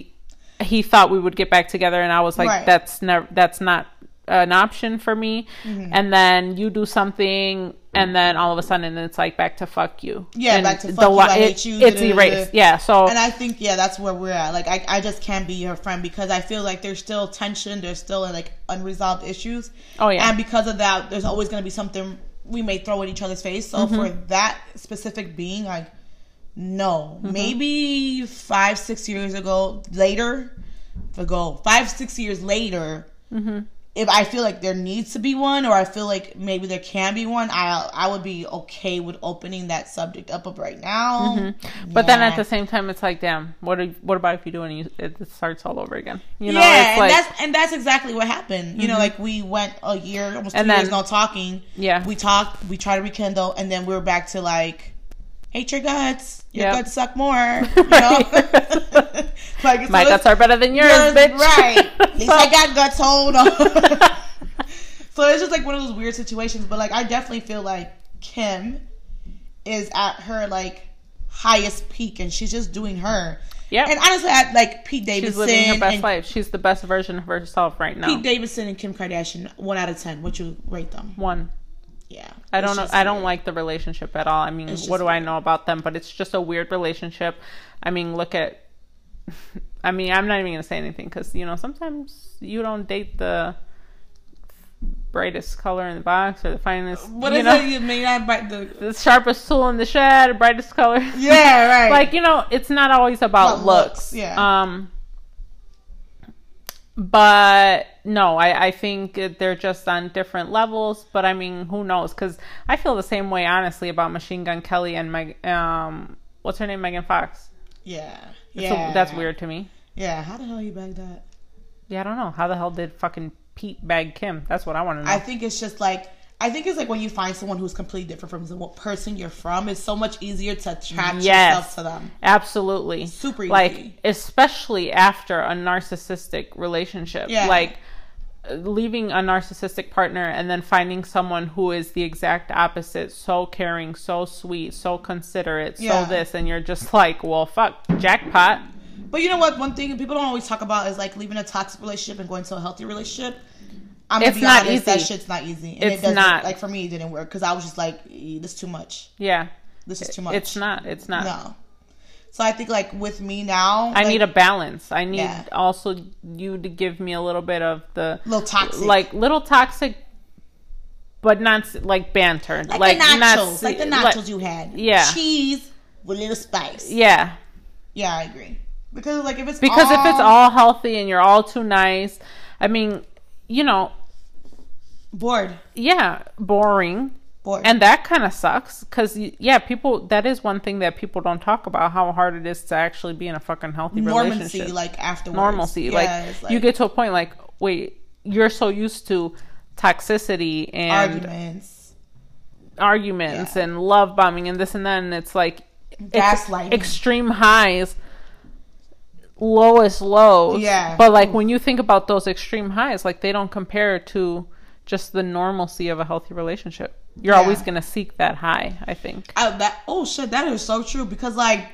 he thought we would get back together and i was like Right. that's never that's not an option for me Mm-hmm. and then you do something and then all of a sudden it's like back to fuck you Yeah, And back to fuck the you, I it- hate you, it's da-da-da-da. erased yeah so And I think yeah, that's where we're at. Like I, I just can't be your friend because I feel like there's still tension, there's still like unresolved issues. Oh, yeah. And because of that, there's always gonna be something we may throw at each other's face. So Mm-hmm. for that specific being, like no. Mm-hmm. Maybe five, six years ago later ago, five, six years later, Mm-hmm. If I feel like there needs to be one, or I feel like maybe there can be one, I I would be okay with opening that subject up. Up right now, Mm-hmm. but then at the same time it's like damn what are, what about if you do and it starts all over again you know yeah, and like Mm-hmm. that's and that's exactly what happened. You know, like we went a year, almost two years not talking. Yeah. we talked, we tried to rekindle, and then we were back to like, hate your guts, your Yep. guts suck more. You know, like so my guts are better than yours, Yours, bitch Right. At least I got guts. Hold on. so it's just like one of those weird situations. But like, I definitely feel like Kim is at her like highest peak, and she's just doing her. Yep. And honestly, I like Pete Davidson. she's living her best life she's the best version of herself right now Pete Davidson and Kim Kardashian, one out of ten. What you rate them? one Yeah. I don't know. I don't weird. like the relationship at all. I mean, what do I know about them? But it's just a weird relationship. I mean, look at. I mean, I'm not even gonna say anything because you know sometimes you don't date the brightest color in the box or the finest. What you is know, it? You mean I bite the? the sharpest tool in the shed, brightest color. Yeah, right. like you know, it's not always about About looks. looks, yeah. Um. But no, I, I think they're just on different levels. But I mean, who knows? Because I feel the same way, honestly, about Machine Gun Kelly and Meg. Um, what's her name? Megan Fox. yeah, Yeah. that's weird to me. Yeah, how the hell you bag that? Yeah, I don't know how the hell did fucking Pete bag Kim. That's what I want to know. I think it's just like I think it's like when you find someone who's completely different from the person you're from, it's so much easier to attach yourself to them. Absolutely. Super easy. Like, especially after a narcissistic relationship. Yeah. Like, leaving a narcissistic partner and then finding someone who is the exact opposite so caring, so sweet, so considerate, Yeah. so this, and you're just like, well, fuck, jackpot. But you know what? One thing people don't always talk about is like leaving a toxic relationship and going to a healthy relationship. I'm It's be not honest, that shit's not easy. And It's it doesn't. Like for me, it didn't work because I was just like, "Eh, this is too much. Yeah. This is too much. It's not. It's not. No. So I think like with me now, I need a balance. I need Yeah. also you to give me a little bit of the little toxic, like little toxic, but not like banter, like, the nachos, not like the nachos you had. yeah. cheese with a little spice. Yeah, Yeah, I agree. Because like if it's because if it's all all healthy and you're all too nice, I mean, you know, bored, yeah, boring. And that kind of sucks because, yeah, people, that is one thing that people don't talk about how hard it is to actually be in a fucking healthy normalcy relationship. like afterwards. Normalcy. Yeah, like, it's you get to a point like, wait, you're so used to toxicity and arguments, arguments Yeah. and love bombing and this and that. And it's like gaslighting. extreme highs, lowest lows. Yeah. But like when you think about those extreme highs, like they don't compare to just the normalcy of a healthy relationship. You're Yeah. always going to seek that high, I think. I, that oh shit, that is so true because like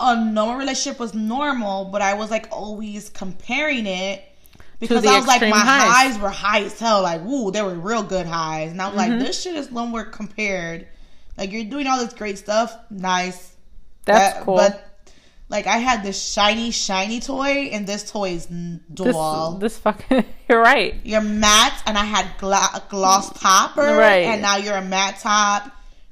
a normal relationship was normal, but I was like always comparing it because I was like my highs. highs. were high as hell, like woo, they were real good highs, and I was Mm-hmm. like, this shit is nowhere compared. Like you're doing all this great stuff, nice, That's That- cool. but Like I had this shiny, shiny toy, and this toy is n- This, this fucking. You're right. you're matte, and I had gla- gloss topper, Right. and now you're a matte top,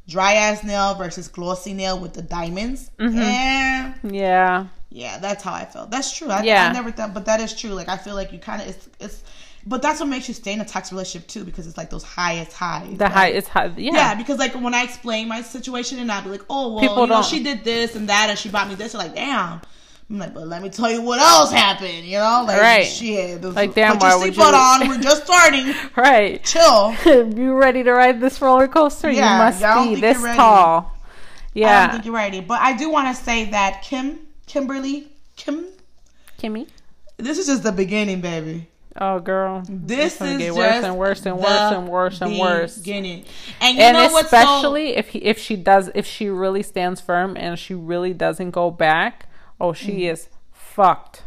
dry ass nail versus glossy nail with the diamonds. Mm-hmm. Yeah. yeah, that's how I felt. That's true. I, Yeah. I never thought, but that is true. Like I feel like you kind of it's it's, but that's what makes you stay in a toxic relationship too, because it's like those highest highs. The Like, high. It's high. Yeah. Yeah, because like when I explain my situation and I'd be like, oh well, People you know, don't- she did this and that and she bought me this. You're like, damn. I'm like, but let me tell you what else happened. You know, like Right. shit. This, Like, damn, put why your seatbelt you- on. We're just starting. Right. Chill. you ready to ride this roller coaster? Yeah, you must I don't be think this you're ready. tall. I don't think you're ready, but I do want to say that Kim, Kimberly, Kim. Kimmy. This is just the beginning, baby. Oh, girl. This is get just worse and worse and worse and worse and worse. Beginning. And you and know what's so especially if he, if she does if she really stands firm and she really doesn't go back oh she mm. is fucked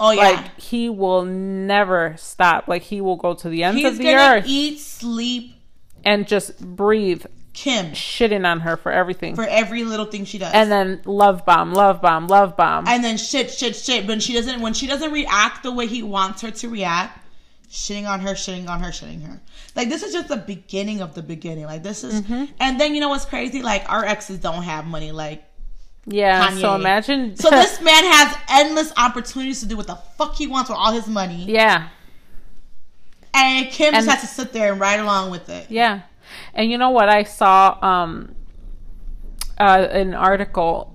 oh yeah, like he will never stop like he will go to the ends he's of the earth eat, sleep and just breathe Kim shitting on her for everything for every little thing she does. and then love bomb love bomb love bomb and then shit, shit, shit. When she doesn't, when she doesn't react the way he wants her to react, shitting on her, shitting on her, shitting her. Like this is just the beginning of the beginning. Like this is, Mm-hmm. and then you know what's crazy? Like our exes don't have money. Like yeah so imagine so, this man has endless opportunities to do what the fuck he wants with all his money, yeah and Kim And- just has to sit there and ride along with it. Yeah. And you know what I saw um uh an article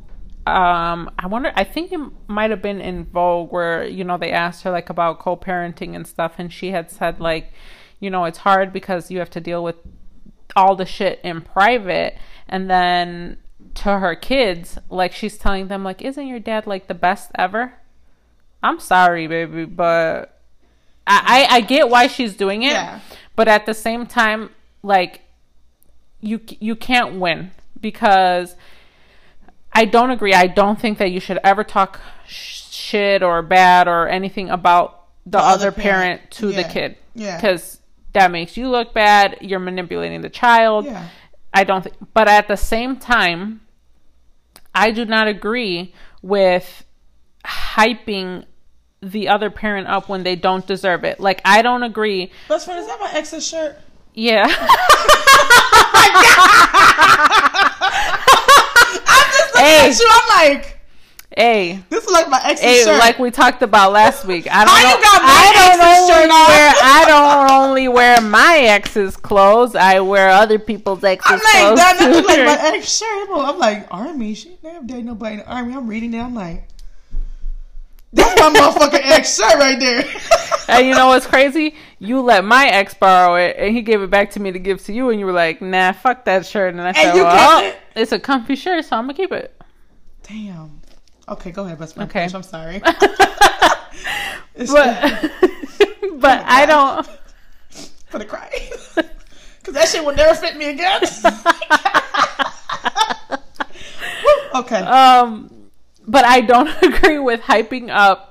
um I wonder I think it might have been in Vogue where you know they asked her like about co-parenting and stuff and she had said like you know it's hard because you have to deal with all the shit in private and then to her kids like she's telling them like isn't your dad like the best ever? I'm sorry baby but I I, I get why she's doing it Yeah. but at the same time like you you can't win because I don't agree. I don't think that you should ever talk sh- shit or bad or anything about the, other other parent, parent. to the kid. Yeah. Because that makes you look bad. You're manipulating the child. Yeah. I don't think, but at the same time, I do not agree with hyping the other parent up when they don't deserve it. Like, I don't agree. Best friend, is that my ex's shirt? Yeah. hey, At you, I'm like, hey. this is like my ex's Hey, shirt. like we talked about last week. I don't How know. you got my I don't ex's shirt on? wear. I don't only wear my ex's clothes. I wear other people's ex's I'm like, clothes that, that look like my ex shirt. I'm like, army. She never dated nobody in the army. I'm reading it. I'm like, that's my motherfucking ex shirt right there. and you know what's crazy? You let my ex borrow it, and he gave it back to me to give to you, and you were like, "Nah, fuck that shirt." And I said, "Well, it? it's a comfy shirt, so I'm gonna keep it." Damn. Okay, go ahead, best friend. Okay. I'm sorry. But, but I don't. for the cry. Because that shit will never fit me again. Okay. um but i don't agree with hyping up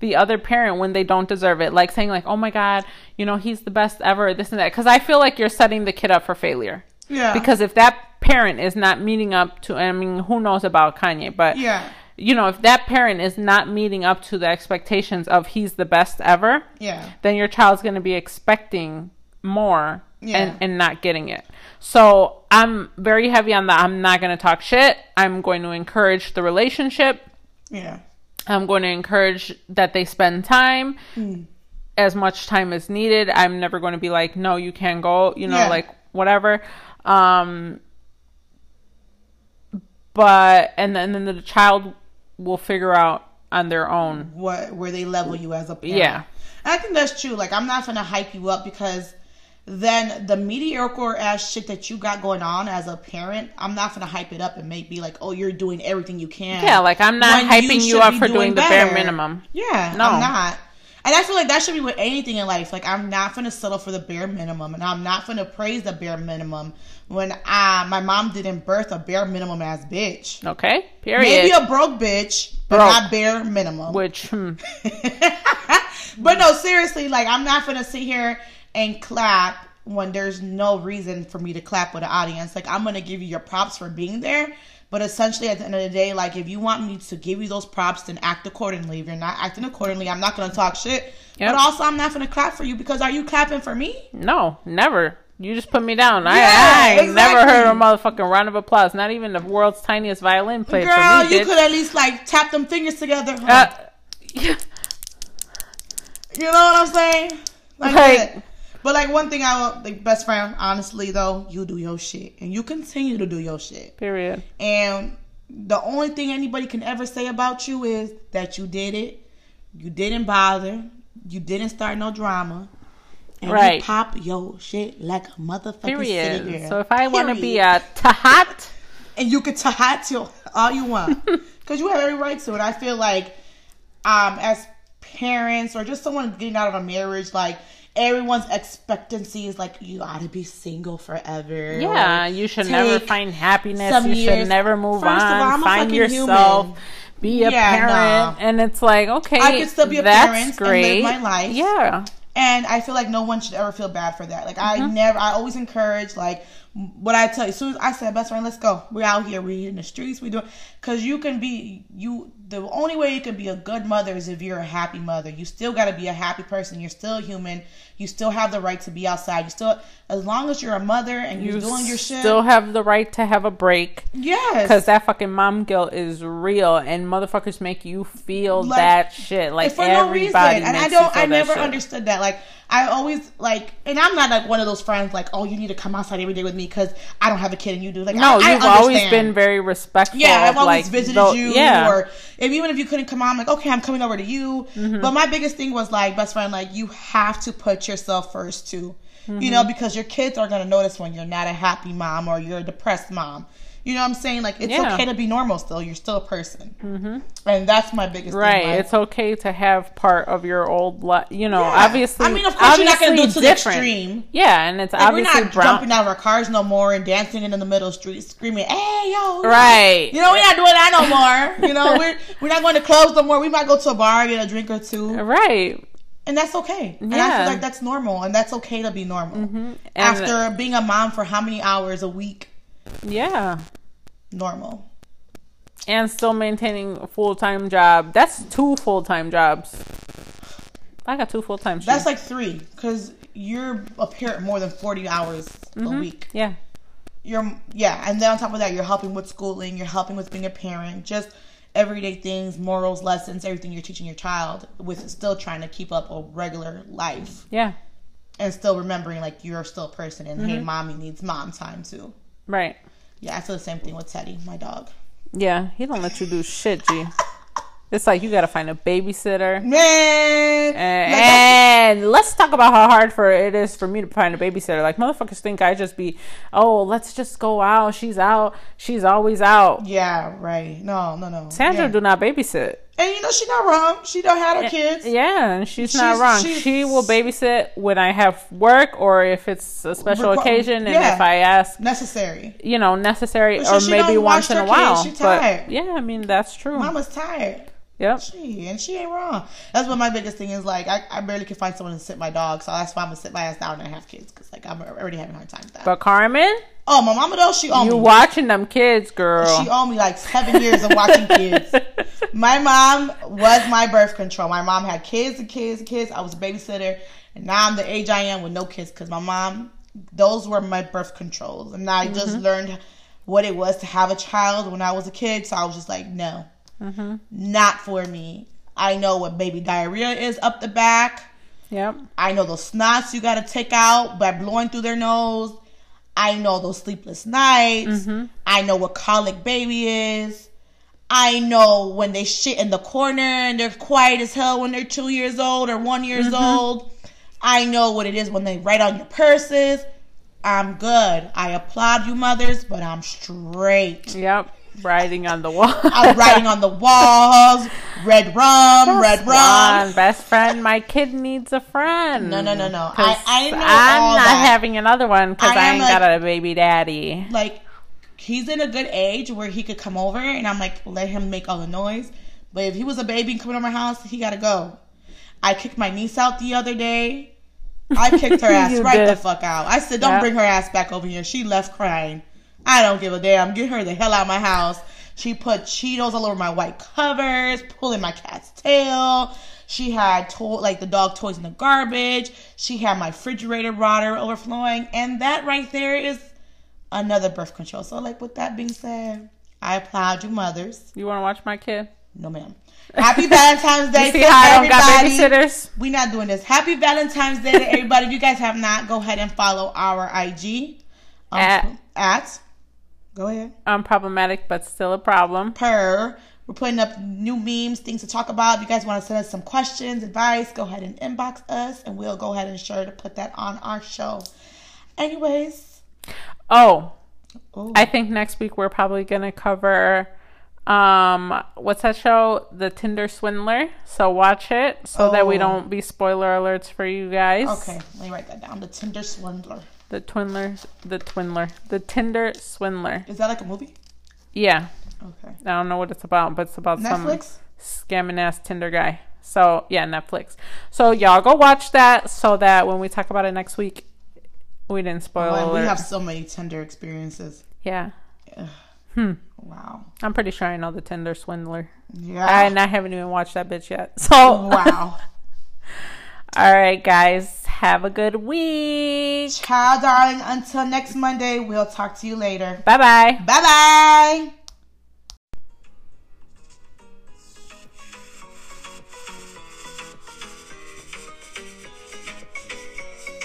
the other parent when they don't deserve it like saying like oh my god you know he's the best ever this and that because i feel like you're setting the kid up for failure yeah. because if that parent is not meeting up to i mean who knows about kanye but Yeah. you know if that parent is not meeting up to the expectations of he's the best ever Yeah. then your child's going to be expecting more Yeah. and, and not getting it. So I'm very heavy on that. I'm not going to talk shit. I'm going to encourage the relationship. Yeah. I'm going to encourage that they spend time, Hmm. as much time as needed. I'm never going to be like, no, you can't go, you know, Yeah. like whatever. Um, but, and then, and then the child will figure out on their own. What where they level you as a parent. Yeah. I think that's true. Like I'm not gonna hype you up because then the mediocre ass shit that you got going on as a parent, I'm not gonna hype it up and make be like, oh, you're doing everything you can. Yeah, like I'm not When you hyping you, up for doing doing the bare minimum. Yeah, No. I'm not. And I feel like that should be with anything in life. Like I'm not gonna settle for the bare minimum, and I'm not gonna praise the bare minimum when uh, my mom didn't birth a bare minimum ass bitch. Okay. Period. Maybe a broke bitch, but Broke. not bare minimum. Which, hmm, but no, seriously, like I'm not gonna sit here and clap when there's no reason for me to clap with an audience. Like I'm gonna give you your props for being there, But essentially, at the end of the day, like if you want me to give you those props, then act accordingly. If you're not acting accordingly, I'm not gonna talk shit. Yep. But also, I'm not gonna clap for you because are you clapping for me? No, never. You just put me down. I, Yeah, I ain't never exactly. heard a motherfucking round of applause. Not even the world's tiniest violin played Girl, for me. you bitch. could at least like tap them fingers together. Uh, yeah. You know what I'm saying? Like, Like-. But like one thing I will, like best friend, honestly though, you do your shit and you continue to do your shit. Period. And the only thing anybody can ever say about you is that you did it. You didn't bother. You didn't start no drama. And Right. you pop your shit like a motherfucking city Period. girl. So if I want to be a tahat, and you can tahat your all you want because you have every right to it. I feel like, um, as parents or just someone getting out of a marriage, like everyone's expectancy is like you ought to be single forever. yeah, you should never find happiness. You years- should never move First of on. all, find yourself. human. Be a Yeah, parent, nah. and it's like okay, I could still be a parent and live my life. Yeah, And I feel like no one should ever feel bad for that. Like I Mm-hmm. never, I always encourage like what I tell you. As soon as I said, best friend, let's go. We're out here. We're in the streets. We doing because you can be you. The only way you can be a good mother is if you're a happy mother. You still got to be a happy person. You're still human. You still have the right to be outside. You still, as long as you're a mother and you're you doing your shit. still have the right to have a break. yes. Because that fucking mom guilt is real, and motherfuckers make you feel Like, that shit. Like for no everybody, reason. And I don't. I never understood that. Like I always like, and I'm not like one of those friends like, oh, you need to come outside every day with me because I don't have a kid and you do. Like No, I, you've I always been very respectful. Yeah, I've always like, visited you, Yeah, or if even if you couldn't come on, I'm like, okay, I'm coming over to you. Mm-hmm. But my biggest thing was like, best friend, like you have to put yourself first too. You Mm-hmm. know, because your kids are gonna notice when you're not a happy mom or you're a depressed mom. You know what I'm saying? Like it's Yeah. okay to be normal still. You're still a person, mm-hmm. and that's my biggest right. Thing, like, it's okay to have part of your old life. You know, Yeah. obviously. I mean, of course, you're not gonna do it obviously to the extreme. Yeah, and it's Like, we're obviously not brown. jumping out of our cars no more and dancing in the middle street screaming, "Hey, yo!" Right. You know, we're not doing that no more. You know, we're we're not going to clubs no more. We might go to a bar, get a drink or two, Right. and that's okay. And I Yeah. feel like that's normal, and that's okay to be normal. And- After being a mom for how many hours a week? Yeah. Normal. And still maintaining a full time job. That's two full time jobs. I got two full time. Jobs. That's like three because you're a parent more than forty hours Mm-hmm. a week. yeah. you're yeah and then on top of that you're helping with schooling you're helping with being a parent just everyday things morals lessons everything you're teaching your child with still trying to keep up a regular life Yeah. and still remembering like you're still a person and Mm-hmm. hey mommy needs mom time too Right. yeah i feel the same thing with teddy my dog Yeah. He don't let you do shit, G. It's like you gotta find a babysitter. man And, like, and let's talk about how hard for it is for me to find a babysitter. Like motherfuckers think I just be, oh, let's just go out. She's out. She's always out. yeah right no no no Sandra yeah. do not babysit. And you know she's not wrong she don't have her kids Yeah, and she's, not wrong. she's- she will babysit when I have work or if it's a special Requ- occasion and yeah. if I ask, necessary you know, necessary So or maybe once in a kids, while. she But tired. yeah, I mean that's true. mama's tired yep. She and she ain't wrong. That's what my biggest thing is. Like, I, I barely can find someone to sit my dog, so that's why I'm gonna sit my ass down and have kids because like I'm already having a hard time with that. But Carmen, oh, my mama though, she owned you me. watching them kids, girl. She owned me like seven years of watching kids. My mom was my birth control. My mom had kids and kids and kids. I was a babysitter, and now I'm the age I am with no kids because my mom. Those were my birth controls, and I just Mm-hmm. learned what it was to have a child when I was a kid. So I was just like, no, Mm-hmm. not for me. I know what baby diarrhea is up the back. yep. I know those snots you got to take out by blowing through their nose. I know those sleepless nights. Mm-hmm. I know what colic baby is. I know when they shit in the corner and they're quiet as hell when they're two years old or one years mm-hmm. old. I know what it is when they write on your purses. I'm good. I applaud you mothers, but I'm straight. Yep. Writing on the wall. I'm writing on the walls, red rum, red rum. Best friend. My kid needs a friend. No, no, no, no. I- I know I'm all not that. having another one because I I, ain't like- got a baby daddy. like he's in a good age where he could come over and I'm like let him make all the noise. But if he was a baby and coming to my house, he gotta go. I kicked my niece out the other day. I kicked her ass right the fuck out. I said, "Don't Yeah. bring her ass back over here." She left crying. I don't give a damn. Get her the hell out of my house. She put Cheetos all over my white covers, pulling my cat's tail. She had to- like the dog toys in the garbage. She had my refrigerator water overflowing, and that right there is another birth control. So, like with that being said, I applaud you, mothers. You want to watch my kid? No, ma'am. Happy Valentine's Day to how I don't got everybody. babysitters? we not doing this. Happy Valentine's Day to everybody. if you guys have not, go ahead and follow our IG um, At- at. Go ahead. Unproblematic, but still a problem. Per. We're putting up new memes, things to talk about. If you guys want to send us some questions, advice, go ahead and inbox us, and we'll go ahead and sure to put that on our show. Anyways, Oh, oh, I think next week we're probably gonna cover um what's that show? The Tinder Swindler. So watch it so that we Oh. don't be spoiler alerts for you guys. okay. Let me write that down. The Tinder Swindler. The Twindler, the Twindler, the Tinder Swindler. Is that like a movie? Yeah, Okay. I don't know what it's about, but it's about Netflix. some scamming ass Tinder guy. So yeah, Netflix. So y'all go watch that so that when we talk about it next week, we didn't spoil Wow, we have so many Tinder experiences. yeah, Hmm. Wow. I'm pretty sure I know the Tinder Swindler. Yeah. And I haven't even watched that bitch yet. So wow. all right, guys, have a good week. Ciao, darling. Until next Monday, we'll talk to you later. Bye bye. Bye bye.